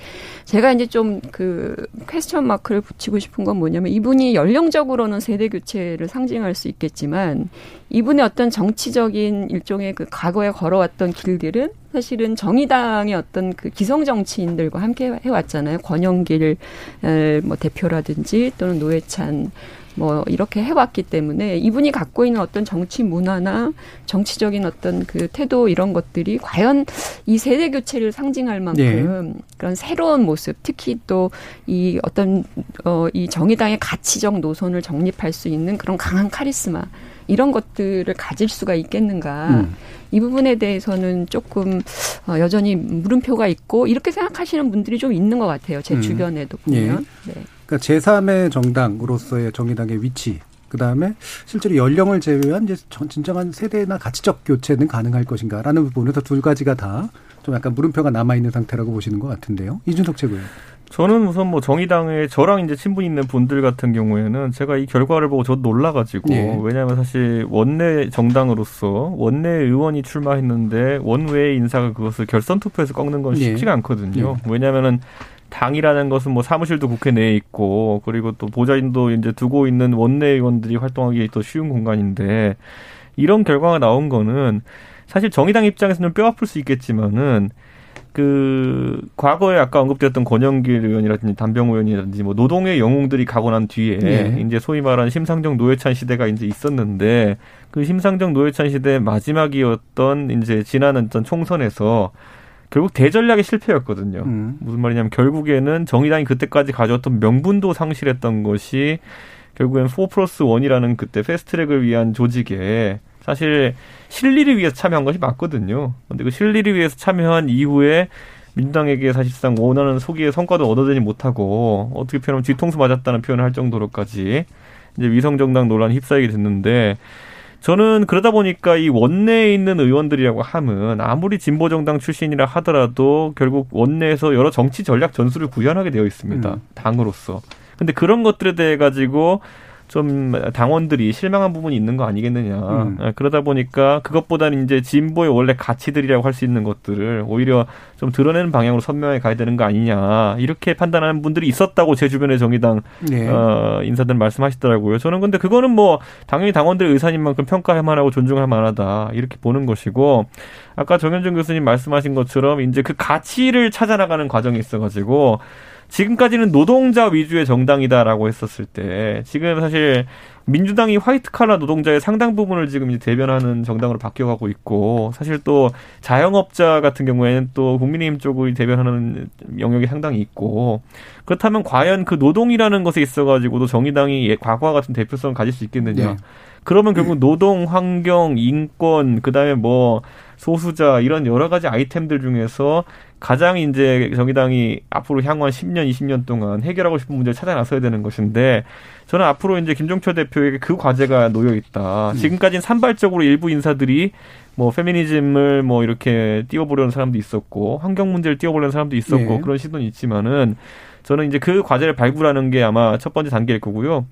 제가 이제 좀 그 퀘스천 마크를 붙이고 싶은 건 뭐냐면 이분이 연령적으로는 세대 교체를 상징할 수 있겠지만 이분의 어떤 정치적인 일종의 그 과거에 걸어왔던 길들은 사실은 정의당의 어떤 그 기성 정치인들과 함께 해왔잖아요. 권영길 에, 뭐 대표라든지 또는 노회찬 뭐 이렇게 해왔기 때문에 이분이 갖고 있는 어떤 정치 문화나 정치적인 어떤 그 태도 이런 것들이 과연 이 세대 교체를 상징할 만큼 네. 그런 새로운 모습, 특히 또 이 어떤 어 이 정의당의 가치적 노선을 정립할 수 있는 그런 강한 카리스마 이런 것들을 가질 수가 있겠는가? 음. 이 부분에 대해서는 조금 어, 여전히 물음표가 있고 이렇게 생각하시는 분들이 좀 있는 것 같아요. 제 음. 주변에도 보면. 네. 그러니까 제3의 정당으로서의 정의당의 위치, 그 다음에 실제로 연령을 제외한 이제 전 진정한 세대나 가치적 교체는 가능할 것인가라는 부분에서 둘 가지가 다 좀 약간 물음표가 남아 있는 상태라고 보시는 것 같은데요. 이준석 최고요. 저는 우선 뭐 정의당에 저랑 이제 친분 있는 분들 같은 경우에는 제가 이 결과를 보고 저도 놀라가지고 예. 왜냐하면 사실 원내 정당으로서 원내 의원이 출마했는데 원외의 인사가 그것을 결선 투표에서 꺾는 건 예. 쉽지가 않거든요. 왜냐하면은 당이라는 것은 뭐 사무실도 국회 내에 있고 그리고 또 보좌진도 이제 두고 있는 원내 의원들이 활동하기 더 쉬운 공간인데 이런 결과가 나온 거는 사실 정의당 입장에서는 뼈 아플 수 있겠지만은 그 과거에 아까 언급되었던 권영길 의원이라든지 단병호 의원이라든지 뭐 노동의 영웅들이 가고 난 뒤에 네. 이제 소위 말하는 심상정 노회찬 시대가 이제 있었는데 그 심상정 노회찬 시대 마지막이었던 이제 지난 어떤 총선에서 결국 대전략의 실패였거든요. 음. 무슨 말이냐면 결국에는 정의당이 그때까지 가져왔던 명분도 상실했던 것이 결국엔 4 플러스 1이라는 그때 패스트트랙을 위한 조직에 사실 실리를 위해서 참여한 것이 맞거든요. 근데 그 실리를 위해서 참여한 이후에 민주당에게 사실상 원하는 소기의 성과도 얻어내지 못하고 어떻게 표현하면 뒤통수 맞았다는 표현을 할 정도로까지 이제 위성정당 논란에 휩싸이게 됐는데 저는 그러다 보니까 이 원내에 있는 의원들이라고 함은 아무리 진보 정당 출신이라 하더라도 결국 원내에서 여러 정치 전략 전술을 구현하게 되어 있습니다. 음. 당으로서. 근데 그런 것들에 대해 가지고 좀 당원들이 실망한 부분이 있는 거 아니겠느냐. 음. 아, 그러다 보니까 그것보다는 이제 진보의 원래 가치들이라고 할 수 있는 것들을 오히려 좀 드러내는 방향으로 선명하게 가야 되는 거 아니냐. 이렇게 판단하는 분들이 있었다고 제 주변의 정의당 네. 어, 인사들 말씀하시더라고요. 저는 근데 그거는 뭐 당연히 당원들의 의사님 만큼 평가할 만하고 존중할 만하다. 이렇게 보는 것이고 아까 정현준 교수님 말씀하신 것처럼 이제 그 가치를 찾아나가는 과정이 있어가지고 지금까지는 노동자 위주의 정당이다라고 했었을 때 지금 사실 민주당이 화이트 칼라 노동자의 상당 부분을 지금 이제 대변하는 정당으로 바뀌어가고 있고 사실 또 자영업자 같은 경우에는 또 국민의힘 쪽을 대변하는 영역이 상당히 있고 그렇다면 과연 그 노동이라는 것에 있어가지고도 정의당이 과거와 같은 대표성을 가질 수 있겠느냐? 네. 그러면 결국 노동, 환경, 인권, 그 다음에 뭐 소수자 이런 여러 가지 아이템들 중에서 가장 이제 정의당이 앞으로 향후한 10년, 20년 동안 해결하고 싶은 문제를 찾아 나서야 되는 것인데 저는 앞으로 이제 김종철 대표에게 그 과제가 놓여 있다. 음. 지금까지는 산발적으로 일부 인사들이 뭐 페미니즘을 뭐 이렇게 띄워보려는 사람도 있었고 환경 문제를 띄워보려는 사람도 있었고 네. 그런 시도는 있지만은 저는 이제 그 과제를 발굴하는 게 아마 첫 번째 단계일 거고요.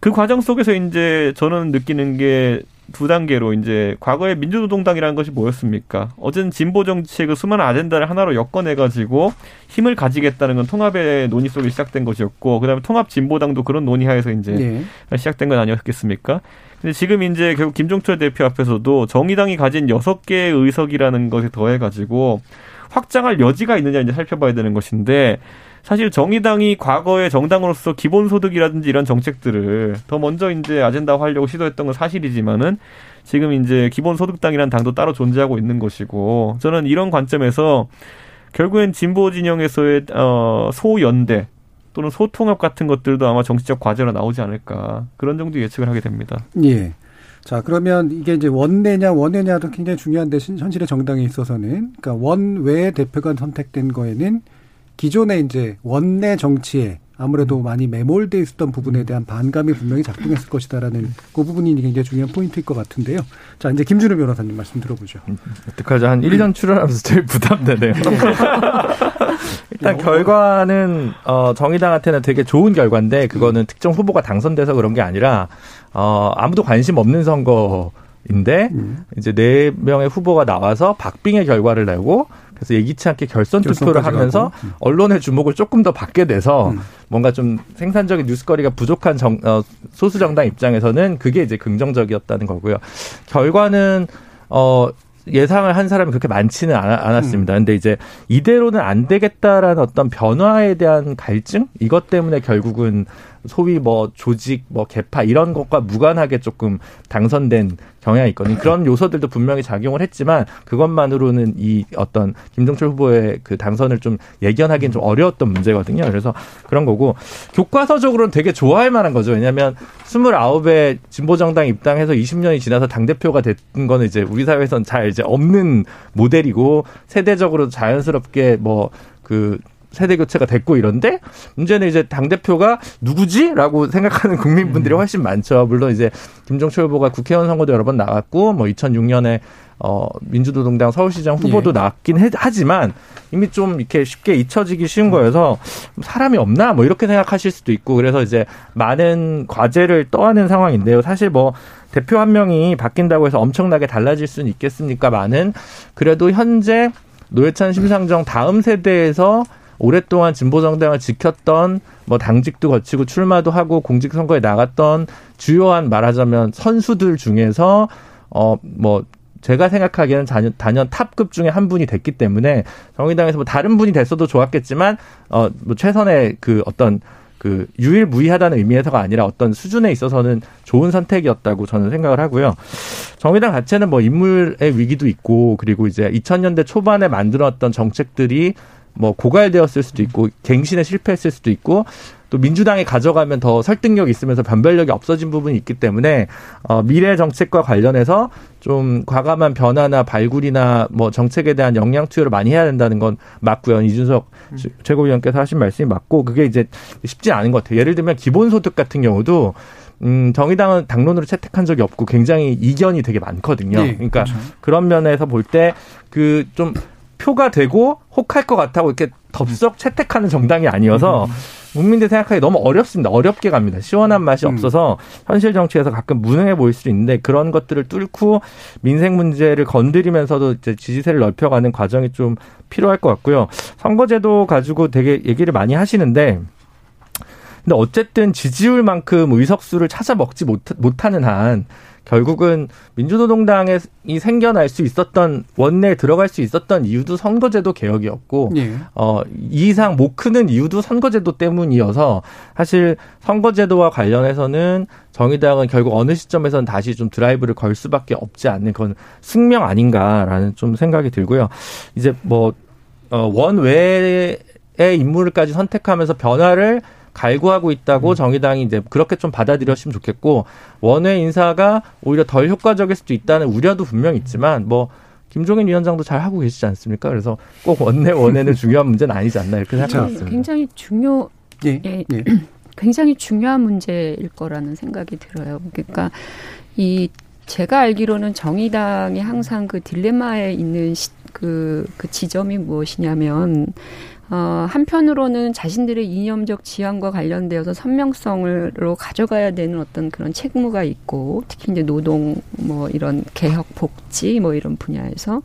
그 과정 속에서 이제 저는 느끼는 게 두 단계로 이제 과거에 민주노동당이라는 것이 뭐였습니까? 어제는 진보 정책의 수많은 아젠다를 하나로 엮어내 가지고 힘을 가지겠다는 건 통합의 논의 속에 시작된 것이었고, 그 다음에 통합 진보당도 그런 논의하에서 이제 네. 시작된 건 아니었겠습니까? 근데 지금 이제 결국 김종철 대표 앞에서도 정의당이 가진 여섯 개의 의석이라는 것에 더해 가지고 확장할 여지가 있느냐 이제 살펴봐야 되는 것인데, 사실 정의당이 과거의 정당으로서 기본소득이라든지 이런 정책들을 더 먼저 이제 아젠다화하려고 시도했던 건 사실이지만은 지금 이제 기본소득당이라는 당도 따로 존재하고 있는 것이고 저는 이런 관점에서 결국엔 진보 진영에서의 어 소연대 또는 소통합 같은 것들도 아마 정치적 과제로 나오지 않을까 그런 정도 예측을 하게 됩니다. 예. 자, 그러면 이게 이제 원내냐 원내냐도 굉장히 중요한 대신 현실의 정당에 있어서는 그러니까 원외 대표가 선택된 거에는 기존의 이제 원내 정치에 아무래도 많이 매몰돼 있었던 부분에 대한 반감이 분명히 작동했을 것이다라는 그 부분이 굉장히 중요한 포인트일 것 같은데요. 자, 이제 김준우 변호사님 말씀 들어보죠. 어떡하죠? 한 1년 출연하면서 제일 부담되네요. 일단 결과는 어 정의당한테는 되게 좋은 결과인데 그거는 특정 후보가 당선돼서 그런 게 아니라 어 아무도 관심 없는 선거 인데 음. 이제 네 명의 후보가 나와서 박빙의 결과를 내고 그래서 예기치 않게 결선 투표를 하면서 음. 언론의 주목을 조금 더 받게 돼서 음. 뭔가 좀 생산적인 뉴스거리가 부족한 정, 어, 소수 정당 입장에서는 그게 이제 긍정적이었다는 거고요. 결과는 어 예상을 한 사람이 그렇게 많지는 않았습니다. 음. 근데 이제 이대로는 안 되겠다라는 어떤 변화에 대한 갈증 이것 때문에 결국은 소위 뭐 조직 뭐 개파 이런 것과 무관하게 조금 당선된 경향이 있거든요. 그런 요소들도 분명히 작용을 했지만 그것만으로는 이 어떤 김종철 후보의 그 당선을 좀 예견하기는 좀 어려웠던 문제거든요. 그래서 그런 거고 교과서적으로는 되게 좋아할 만한 거죠. 왜냐하면 29의 진보정당 입당해서 20년이 지나서 당대표가 된 거는 이제 우리 사회에서는 잘 이제 없는 모델이고 세대적으로 자연스럽게 뭐그 세대 교체가 됐고 이런데 문제는 이제 당 대표가 누구지라고 생각하는 국민분들이 음. 훨씬 많죠. 물론 이제 김종철 후보가 국회의원 선거도 여러 번 나왔고 뭐 2006년에 어 민주노동당 서울시장 후보도 예. 나왔긴 해, 하지만 이미 좀 이렇게 쉽게 잊혀지기 쉬운 거여서 사람이 없나 뭐 이렇게 생각하실 수도 있고 그래서 이제 많은 과제를 떠안는 상황인데요. 사실 뭐 대표 한 명이 바뀐다고 해서 엄청나게 달라질 수는 있겠습니까? 많은 그래도 현재 노회찬 심상정 다음 세대에서 오랫동안 진보 정당을 지켰던 뭐 당직도 거치고 출마도 하고 공직 선거에 나갔던 주요한 말하자면 선수들 중에서 어뭐 제가 생각하기에는 단연, 단연 탑급 중에 한 분이 됐기 때문에 정의당에서 뭐 다른 분이 됐어도 좋았겠지만 어 뭐 최선의 그 어떤 그 유일무이하다는 의미에서가 아니라 어떤 수준에 있어서는 좋은 선택이었다고 저는 생각을 하고요. 정의당 자체는 뭐 인물의 위기도 있고 그리고 이제 2000년대 초반에 만들었던 정책들이 뭐 고갈되었을 수도 있고 갱신에 실패했을 수도 있고 또 민주당이 가져가면 더 설득력이 있으면서 변별력이 없어진 부분이 있기 때문에 어 미래 정책과 관련해서 좀 과감한 변화나 발굴이나 뭐 정책에 대한 영향 투여를 많이 해야 된다는 건 맞고요. 이준석 음. 최고위원께서 하신 말씀이 맞고 그게 이제 쉽지 않은 것 같아요. 예를 들면 기본소득 같은 경우도 음, 정의당은 당론으로 채택한 적이 없고 굉장히 이견이 되게 많거든요. 네, 그러니까 그렇죠. 그런 면에서 볼 때 그 좀 표가 되고 혹할 것 같다고 이렇게 덥석 채택하는 정당이 아니어서 국민들 생각하기 너무 어렵습니다. 어렵게 갑니다. 시원한 맛이 음. 없어서 현실 정치에서 가끔 무능해 보일 수도 있는데 그런 것들을 뚫고 민생 문제를 건드리면서도 이제 지지세를 넓혀가는 과정이 좀 필요할 것 같고요. 선거제도 가지고 되게 얘기를 많이 하시는데 근데 어쨌든 지지율만큼 의석수를 찾아 먹지 못, 못하는 한 결국은 민주노동당이 생겨날 수 있었던 원내에 들어갈 수 있었던 이유도 선거제도 개혁이었고 예. 어, 이 이상 못 크는 이유도 선거제도 때문이어서 사실 선거제도와 관련해서는 정의당은 결국 어느 시점에서는 다시 좀 드라이브를 걸 수밖에 없지 않는 그건 숙명 아닌가라는 좀 생각이 들고요. 이제 뭐 어, 원외의 인물까지 선택하면서 변화를 갈구하고 있다고 음. 정의당이 이제 그렇게 좀 받아들였으면 좋겠고 원외 인사가 오히려 덜 효과적일 수도 있다는 우려도 분명 있지만 뭐 김종인 위원장도 잘 하고 계시지 않습니까? 그래서 꼭 원내 원내는 중요한 문제는 아니지 않나 이렇게 생각합니다. 굉장히 중요 예, 예. 예. 굉장히 중요한 문제일 거라는 생각이 들어요. 그러니까 이 제가 알기로는 정의당이 항상 그 딜레마에 있는 시, 그, 그 지점이 무엇이냐면 어, 한편으로는 자신들의 이념적 지향과 관련되어서 선명성으로 가져가야 되는 어떤 그런 책무가 있고 특히 이제 노동 뭐 이런 개혁 복지 뭐 이런 분야에서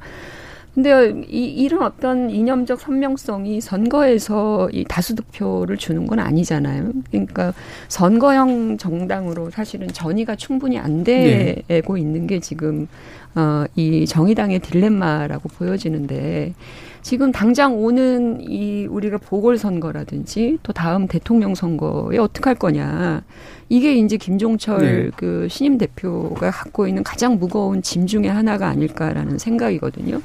근데 이, 이런 어떤 이념적 선명성이 선거에서 이 다수 득표를 주는 건 아니잖아요. 그러니까 선거형 정당으로 사실은 전이가 충분히 안 되고 네. 있는 게 지금 어, 이 정의당의 딜레마라고 보여지는데 지금 당장 오는 이 우리가 보궐선거라든지 또 다음 대통령 선거에 어떻게 할 거냐. 이게 이제 김종철 네. 그 신임 대표가 갖고 있는 가장 무거운 짐 중에 하나가 아닐까라는 생각이거든요.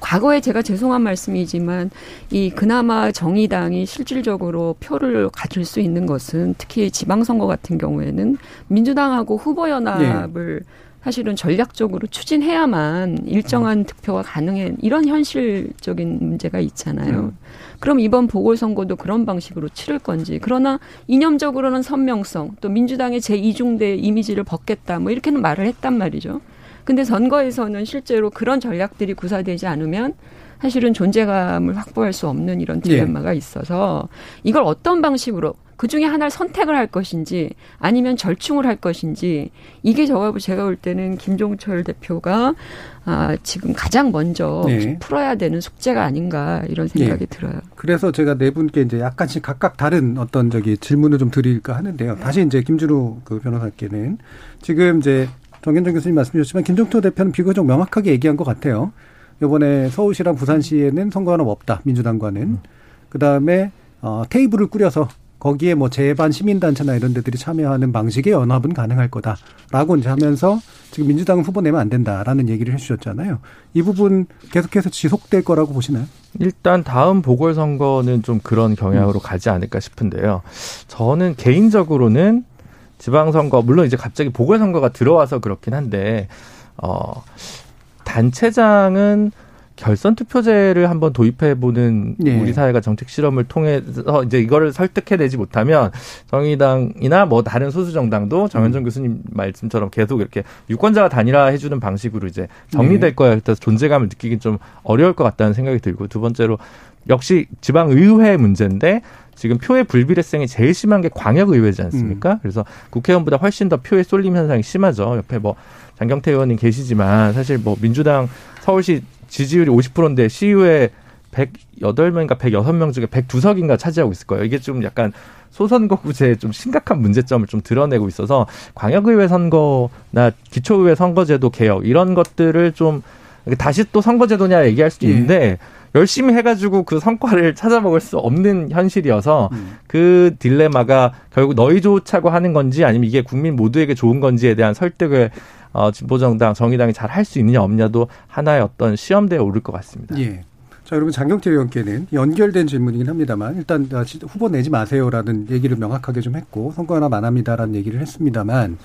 과거에 제가 죄송한 말씀이지만 이 그나마 정의당이 실질적으로 표를 가질 수 있는 것은 특히 지방선거 같은 경우에는 민주당하고 후보 연합을 네. 사실은 전략적으로 추진해야만 일정한 음. 득표가 가능해 이런 현실적인 문제가 있잖아요. 음. 그럼 이번 보궐선거도 그런 방식으로 치를 건지 그러나 이념적으로는 선명성 또 민주당의 제2중대 이미지를 벗겠다 뭐 이렇게는 말을 했단 말이죠. 근데 선거에서는 실제로 그런 전략들이 구사되지 않으면 사실은 존재감을 확보할 수 없는 이런 예. 딜레마가 있어서 이걸 어떤 방식으로 그 중에 하나를 선택을 할 것인지 아니면 절충을 할 것인지 이게 저가 제가 볼 때는 김종철 대표가 아, 지금 가장 먼저 네. 풀어야 되는 숙제가 아닌가 이런 생각이 네. 들어요. 그래서 제가 네 분께 이제 약간씩 각각 다른 어떤 저기 질문을 좀 드릴까 하는데요. 다시 이제 김준우 그 변호사께는 지금 이제 정현정 교수님 말씀 주셨지만 김종철 대표는 비교적 명확하게 얘기한 것 같아요. 이번에 서울시랑 부산시에는 선거하는 없다 민주당과는 음. 그 다음에 어, 테이블을 꾸려서 거기에 뭐 재반 시민단체나 이런 데들이 참여하는 방식의 연합은 가능할 거다라고 이제 하면서 지금 민주당 후보 내면 안 된다라는 얘기를 해주셨잖아요. 이 부분 계속해서 지속될 거라고 보시나요? 일단 다음 보궐선거는 좀 그런 경향으로 음. 가지 않을까 싶은데요. 저는 개인적으로는 지방선거 물론 이제 갑자기 보궐선거가 들어와서 그렇긴 한데 어 단체장은 결선 투표제를 한번 도입해 보는 네. 우리 사회가 정책 실험을 통해서 이제 이거를 설득해내지 못하면 정의당이나 뭐 다른 소수 정당도 정현정 음. 교수님 말씀처럼 계속 이렇게 유권자가 단일화 해 주는 방식으로 이제 정리될 네. 거야. 그래서 존재감을 느끼긴 좀 어려울 것 같다는 생각이 들고 두 번째로 역시 지방 의회 문제인데 지금 표의 불비례성이 제일 심한 게 광역 의회지 않습니까? 음. 그래서 국회의원보다 훨씬 더 표의 쏠림 현상이 심하죠. 옆에 뭐 장경태 의원님 계시지만 사실 뭐 민주당 서울시 지지율이 50%인데 시의회 108명인가 106명 중에 102석인가 차지하고 있을 거예요. 이게 좀 약간 소선거구제의 좀 심각한 문제점을 좀 드러내고 있어서 광역의회 선거나 기초의회 선거제도 개혁 이런 것들을 좀 다시 또 선거제도냐 얘기할 수도 예. 있는데 예. 열심히 해가지고 그 성과를 찾아먹을 수 없는 현실이어서 음. 그 딜레마가 결국 너희 좋자고 하는 건지 아니면 이게 국민 모두에게 좋은 건지에 대한 설득을 어, 진보정당, 정의당이 잘 할 수 있느냐 없냐도 하나의 어떤 시험대에 오를 것 같습니다. 예. 자, 여러분 장경태 의원께는 연결된 질문이긴 합니다만 일단 아, 후보 내지 마세요라는 얘기를 명확하게 좀 했고 선거 하나 만합니다라는 얘기를 했습니다만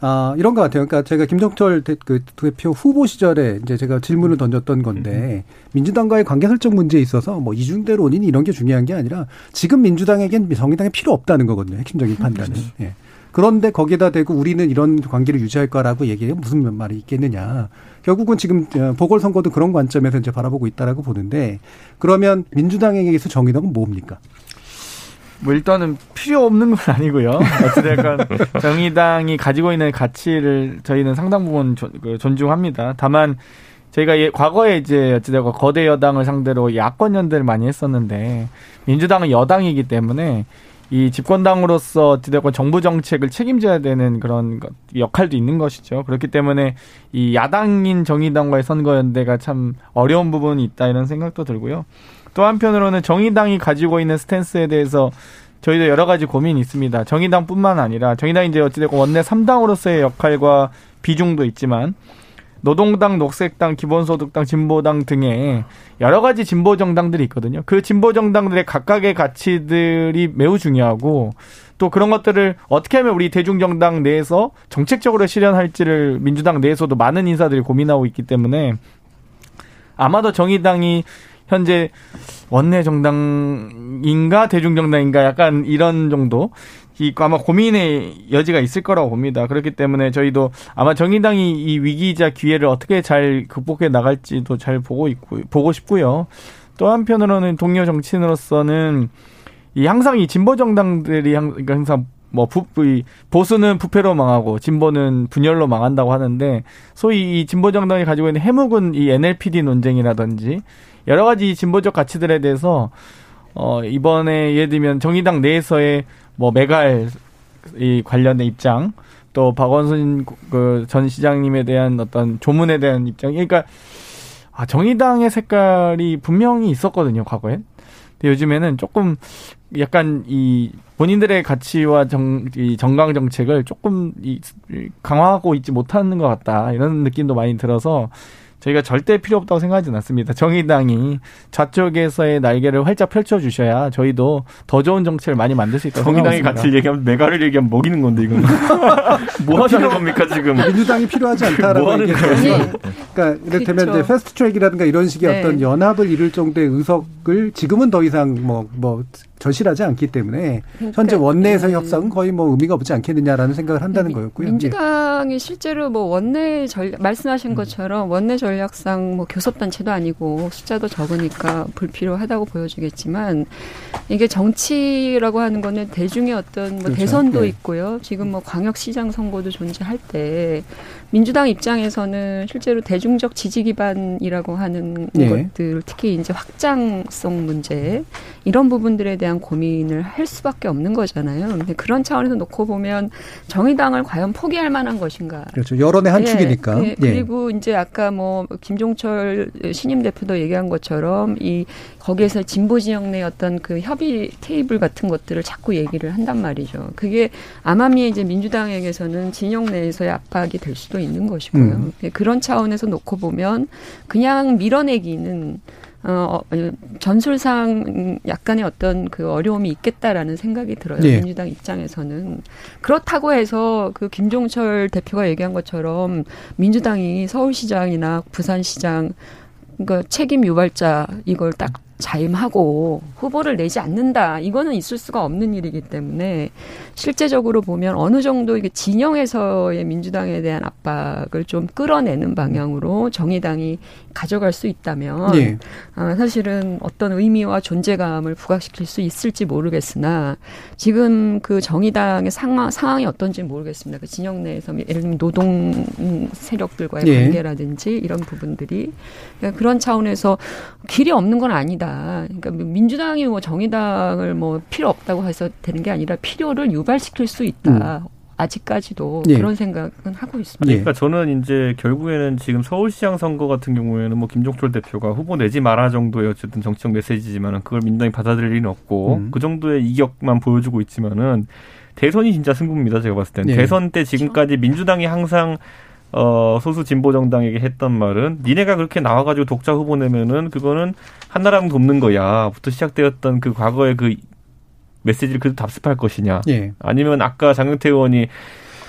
아, 이런 것 같아요. 그러니까 제가 김정철 대, 그 대표 후보 시절에 이제 제가 질문을 던졌던 건데 민주당과의 관계 설정 문제에 있어서 뭐 이중대론인 이런 게 중요한 게 아니라 지금 민주당에겐 정의당이 필요 없다는 거거든요. 핵심적인 판단은. 그렇죠. 예. 그런데 거기에다 대고 우리는 이런 관계를 유지할 거라고 얘기해 무슨 말이 있겠느냐. 결국은 지금 어, 보궐선거도 그런 관점에서 이제 바라보고 있다라고 보는데 그러면 민주당에게서 정의당은 뭡니까? 뭐 일단은 필요 없는 건 아니고요. 어찌됐건 정의당이 가지고 있는 가치를 저희는 상당 부분 그 존중합니다. 다만 저희가 예, 과거에 이제 어찌되건 거대 여당을 상대로 야권 연대를 많이 했었는데 민주당은 여당이기 때문에 이 집권당으로서 어찌되건 정부 정책을 책임져야 되는 그런 역할도 있는 것이죠. 그렇기 때문에 이 야당인 정의당과의 선거연대가 참 어려운 부분이 있다 이런 생각도 들고요. 또 한편으로는 정의당이 가지고 있는 스탠스에 대해서 저희도 여러 가지 고민이 있습니다. 정의당뿐만 아니라 정의당이 이제 어찌됐건 원내 3당으로서의 역할과 비중도 있지만 노동당, 녹색당, 기본소득당, 진보당 등의 여러 가지 진보 정당들이 있거든요. 그 진보 정당들의 각각의 가치들이 매우 중요하고 또 그런 것들을 어떻게 하면 우리 대중정당 내에서 정책적으로 실현할지를 민주당 내에서도 많은 인사들이 고민하고 있기 때문에 아마도 정의당이 현재 원내 정당인가 대중정당인가 약간 이런 정도 이 아마 고민의 여지가 있을 거라고 봅니다. 그렇기 때문에 저희도 아마 정의당이 이 위기이자 기회를 어떻게 잘 극복해 나갈지도 잘 보고 있고 보고 싶고요. 또 한편으로는 동료 정치인으로서는 이 항상 이 진보 정당들이 그러니까 항상 뭐 부, 보수는 부패로 망하고 진보는 분열로 망한다고 하는데 소위 이 진보 정당이 가지고 있는 해묵은 이 NLPD 논쟁이라든지 여러 가지 진보적 가치들에 대해서 어 이번에 예를 들면 정의당 내에서의 뭐 메갈 이 관련된 입장 또 박원순 그 전 시장님에 대한 어떤 조문에 대한 입장. 그러니까 아 정의당의 색깔이 분명히 있었거든요 과거엔. 근데 요즘에는 조금 약간 이 본인들의 가치와 정, 이 정강 정책을 조금 이 강화하고 있지 못하는 것 같다. 이런 느낌도 많이 들어서 저희가 절대 필요 없다고 생각하지 않습니다. 정의당이 좌쪽에서의 날개를 활짝 펼쳐주셔야 저희도 더 좋은 정책을 많이 만들 수 있다고 정의당이 같이 얘기하면 메가를 얘기하면 먹이는 건데 이건 뭐 하시는 겁니까 지금? 민주당이 필요하지 않다라고 뭐 얘기해서 그러니까 이를테면 이제 패스트트랙이라든가 이런 식의 네. 어떤 연합을 이룰 정도의 의석을 지금은 더 이상 뭐뭐 뭐 절실하지 않기 때문에 그러니까, 현재 원내에서 네. 협상은 거의 뭐 의미가 없지 않겠느냐라는 생각을 한다는 거였고요. 민주당이 실제로 뭐 원내 전 말씀하신 음. 것처럼 원내 전 략상 뭐 교섭단체도 아니고 숫자도 적으니까 불필요하다고 보여지겠지만 이게 정치라고 하는 거는 대중의 어떤 뭐 그렇죠. 대선도 네. 있고요. 지금 뭐 광역시장 선거도 존재할 때 민주당 입장에서는 실제로 대중적 지지 기반이라고 하는 네. 것들 특히 이제 확장성 문제 이런 부분들에 대한 고민을 할 수밖에 없는 거잖아요. 근데 그런 차원에서 놓고 보면 정의당을 과연 포기할 만한 것인가? 그렇죠. 여론의 한 예, 축이니까. 예, 그리고 예. 이제 아까 뭐 김종철 신임 대표도 얘기한 것처럼 이 거기에서 진보 지역 내 어떤 그 협의 테이블 같은 것들을 자꾸 얘기를 한단 말이죠. 그게 암암리에 이제 민주당에게서는 진영 내에서의 압박이 될 수도 있는 것이고요. 음. 네, 그런 차원에서 놓고 보면 그냥 밀어내기는 어, 어, 전술상 약간의 어떤 그 어려움이 있겠다라는 생각이 들어요. 네. 민주당 입장에서는. 그렇다고 해서 그 김종철 대표가 얘기한 것처럼 민주당이 서울시장이나 부산시장 그러니까 책임 유발자 이걸 딱 자임하고 후보를 내지 않는다. 이거는 있을 수가 없는 일이기 때문에 실제적으로 보면 어느 정도 이게 진영에서의 민주당에 대한 압박을 좀 끌어내는 방향으로 정의당이 가져갈 수 있다면 네. 아, 사실은 어떤 의미와 존재감을 부각시킬 수 있을지 모르겠으나 지금 그 정의당의 상황, 상황이 어떤지 모르겠습니다. 그 진영 내에서 예를 들면 노동 세력들과의 네. 관계라든지 이런 부분들이 그러니까 그런 차원에서 길이 없는 건 아니다. 그러니까 민주당이 뭐 정의당을 뭐 필요 없다고 해서 되는 게 아니라 필요를 유발시킬 수 있다. 음. 아직까지도 예. 그런 생각은 하고 있습니다. 그러니까 저는 이제 결국에는 지금 서울시장 선거 같은 경우에는 뭐 김종철 대표가 후보 내지 마라 정도의 어쨌든 정치적 메시지지만은 그걸 민당이 받아들일 리는 없고 음. 그 정도의 이격만 보여주고 있지만은 대선이 진짜 승부입니다. 제가 봤을 때는 예. 대선 때 지금까지 민주당이 항상 어, 소수 진보 정당에게 했던 말은 니네가 그렇게 나와가지고 독자 후보 내면은 그거는 한나라당 돕는 거야부터 시작되었던 그 과거의 그 메시지를 그대로 답습할 것이냐. 예. 아니면 아까 장영태 의원이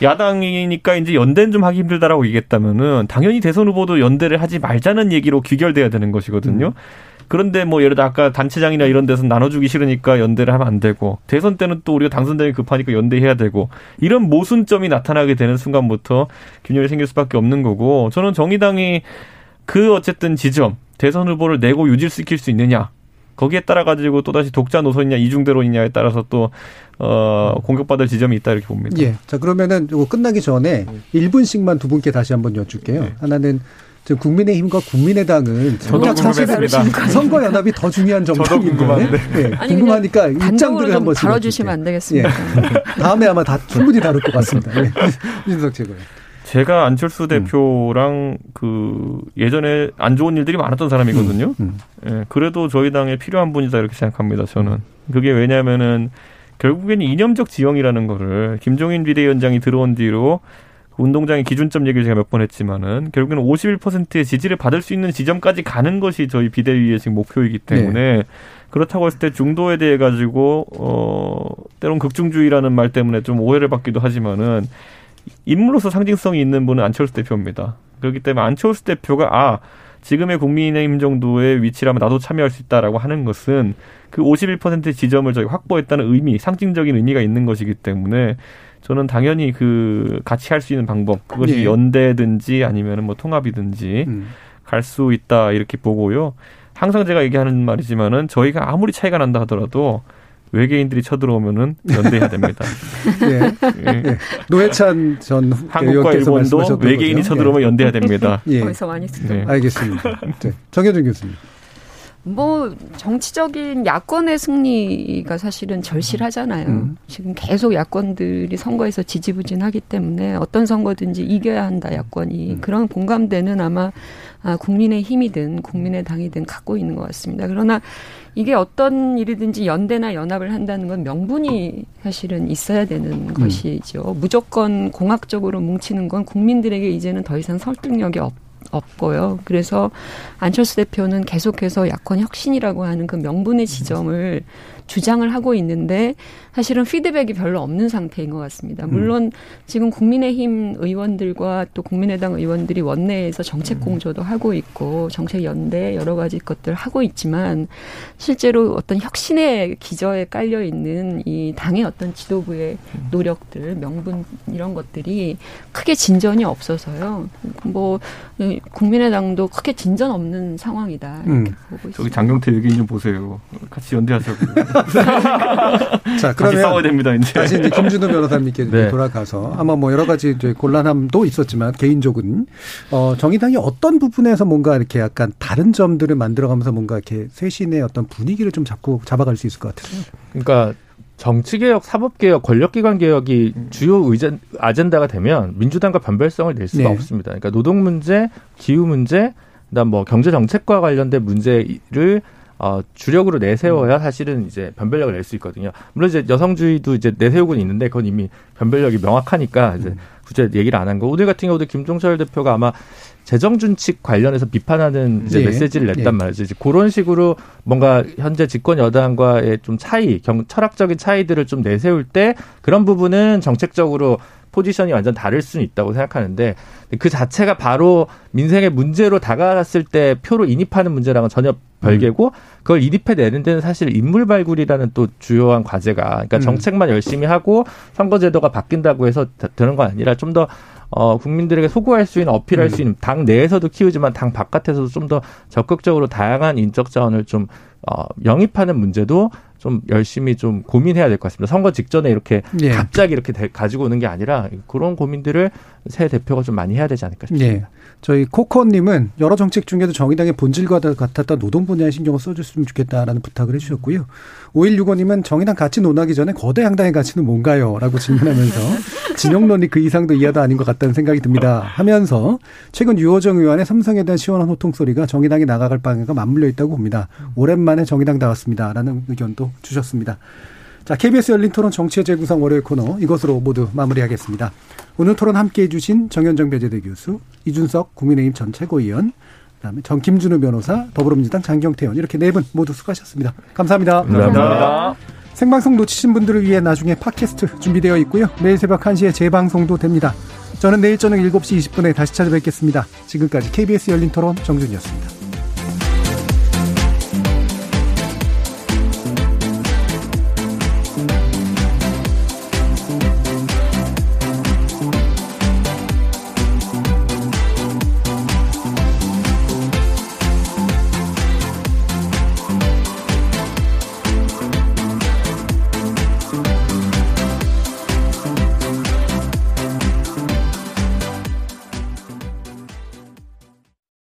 야당이니까 이제 연대는 좀 하기 힘들다라고 얘기했다면은 당연히 대선 후보도 연대를 하지 말자는 얘기로 귀결돼야 되는 것이거든요. 음. 그런데 뭐 예를 들어 아까 단체장이나 이런 데서 나눠주기 싫으니까 연대를 하면 안 되고 대선 때는 또 우리가 당선되기 급하니까 연대해야 되고 이런 모순점이 나타나게 되는 순간부터 균열이 생길 수밖에 없는 거고 저는 정의당이 그 어쨌든 지점 대선 후보를 내고 유지시킬 수 있느냐 거기에 따라 가지고 또 다시 독자 노선이냐 이중대론이냐에 따라서 또 어, 공격받을 지점이 있다 이렇게 봅니다. 예. 자, 그러면은 이거 끝나기 전에 1분씩만 두 분께 다시 한번 여쭐게요. 네. 하나는 지금 국민의힘과 국민의당은 저도 사실은 선거 연합이 더 중요한 정당인데 네. 궁금하니까 입장들을 한번 다뤄주시면 안 되겠습니까? 예. 다음에 아마 다 충분히 다룰 것 같습니다. 예. 윤석 최고요. 제가 안철수 음. 대표랑 음. 그 예전에 안 좋은 일들이 많았던 사람이거든요. 음. 음. 예, 그래도 저희 당에 필요한 분이다 이렇게 생각합니다. 저는 그게 왜냐하면은 결국에는 이념적 지형이라는 거를 김종인 비대위원장이 들어온 뒤로 운동장의 기준점 얘기를 제가 몇 번 했지만은 결국에는 51%의 지지를 받을 수 있는 지점까지 가는 것이 저희 비대위의 지금 목표이기 때문에 네. 그렇다고 했을 때 중도에 대해 가지고 어 때론 극중주의라는 말 때문에 좀 오해를 받기도 하지만은 인물로서 상징성이 있는 분은 안철수 대표입니다. 그렇기 때문에 안철수 대표가 아 지금의 국민의힘 정도의 위치라면 나도 참여할 수 있다라고 하는 것은 그 51%의 지점을 저희 확보했다는 의미, 상징적인 의미가 있는 것이기 때문에 저는 당연히 그 같이 할 수 있는 방법 그것이 네. 연대든지 아니면은 뭐 통합이든지 음. 갈수 있다 이렇게 보고요. 항상 제가 얘기하는 말이지만은 저희가 아무리 차이가 난다 하더라도 외계인들이 쳐들어오면은 연대해야 됩니다. 예. 예. 노회찬 전 한국과 일본도 외계인이 거죠? 쳐들어오면 예. 연대해야 됩니다. 예. 거기서 많이 듣죠. 네. 알겠습니다. 네. 정혜준 교수님. 뭐 정치적인 야권의 승리가 사실은 절실하잖아요. 음. 지금 계속 야권들이 선거에서 지지부진하기 때문에 어떤 선거든지 이겨야 한다 야권이 음. 그런 공감대는 아마 아, 국민의 힘이든 국민의 당이든 갖고 있는 것 같습니다. 그러나 이게 어떤 일이든지 연대나 연합을 한다는 건 명분이 사실은 있어야 되는 음. 것이죠. 무조건 공학적으로 뭉치는 건 국민들에게 이제는 더 이상 설득력이 없. 없고요. 그래서 안철수 대표는 계속해서 야권 혁신이라고 하는 그 명분의 지점을 주장을 하고 있는데 사실은 피드백이 별로 없는 상태인 것 같습니다. 음. 물론 음. 지금 국민의힘 의원들과 또 국민의당 의원들이 원내에서 정책 음. 공조도 하고 있고 정책 연대 여러 가지 것들 하고 있지만 실제로 어떤 혁신의 기저에 깔려 있는 이 당의 어떤 지도부의 노력들 명분 이런 것들이 크게 진전이 없어서요. 뭐 국민의당도 크게 진전 없는 상황이다 이렇게 음. 보고 있습니다. 저기 장경태 얘기 좀 보세요. 같이 연대하자고. 자, 그 러면 싸워야 됩니다. 이제. 다시 이제 김준호 변호사님께 네. 돌아가서 아마 뭐 여러 가지 이제 곤란함도 있었지만 개인적은 어, 정의당이 어떤 부분에서 뭔가 이렇게 약간 다른 점들을 만들어가면서 뭔가 이렇게 쇄신의 어떤 분위기를 좀 잡고 잡아갈 수 있을 것 같아요. 그러니까 정치개혁, 사법개혁, 권력기관 개혁이 주요 의전, 아젠다가 되면 민주당과 변별성을 낼 수가 네. 없습니다. 그러니까 노동 문제, 기후 문제, 그다음 뭐 경제 정책과 관련된 문제를 어, 주력으로 내세워야 음. 사실은 이제 변별력을 낼 수 있거든요. 물론 이제 여성주의도 이제 내세우고는 있는데 그건 이미 변별력이 명확하니까 이제 음. 굳이 얘기를 안 한 거. 오늘 같은 경우도 김종철 대표가 아마 재정준칙 관련해서 비판하는 이제 예. 메시지를 냈단 예. 말이죠. 이제 그런 식으로 뭔가 현재 집권 여당과의 좀 차이, 경, 철학적인 차이들을 좀 내세울 때 그런 부분은 정책적으로 포지션이 완전 다를 수는 있다고 생각하는데 그 자체가 바로 민생의 문제로 다가갔을 때 표로 인입하는 문제랑은 전혀 별개고 그걸 인입해 내는 데는 사실 인물 발굴이라는 또 주요한 과제가 그러니까 음. 정책만 열심히 하고 선거제도가 바뀐다고 해서 되는 건 아니라 좀더 어, 국민들에게 소구할 수 있는 어필할 음. 수 있는 당 내에서도 키우지만 당 바깥에서도 좀 더 적극적으로 다양한 인적 자원을 좀 어, 영입하는 문제도 좀 열심히 좀 고민해야 될 것 같습니다. 선거 직전에 이렇게 예. 갑자기 이렇게 대, 가지고 오는 게 아니라 그런 고민들을 새 대표가 좀 많이 해야 되지 않을까 싶습니다. 예. 저희 코코님은 여러 정책 중에도 정의당의 본질과 같았던 노동 분야에 신경을 써줬으면 좋겠다라는 부탁을 해주셨고요. 5165님은 정의당 같이 논하기 전에 거대 양당의 가치는 뭔가요? 라고 질문하면서 진영론이 그 이상도 이하도 아닌 것 같다는 생각이 듭니다. 하면서 최근 유호정 의원의 삼성에 대한 시원한 호통 소리가 정의당이 나가갈 방향과 맞물려 있다고 봅니다. 오랜만에 정의당 나왔습니다. 라는 의견도 주셨습니다. 자, KBS 열린 토론 정치의 재구성 월요일 코너 이것으로 모두 마무리하겠습니다. 오늘 토론 함께 해주신 정현정 배재대 교수, 이준석 국민의힘 전 최고위원, 그다음에 정 김준우 변호사, 더불어민주당 장경태 의원 이렇게 네 분 모두 수고하셨습니다. 감사합니다. 감사합니다. 감사합니다. 생방송 놓치신 분들을 위해 나중에 팟캐스트 준비되어 있고요. 매일 새벽 1시에 재방송도 됩니다. 저는 내일 저녁 7시 20분에 다시 찾아뵙겠습니다. 지금까지 KBS 열린 토론 정준이었습니다.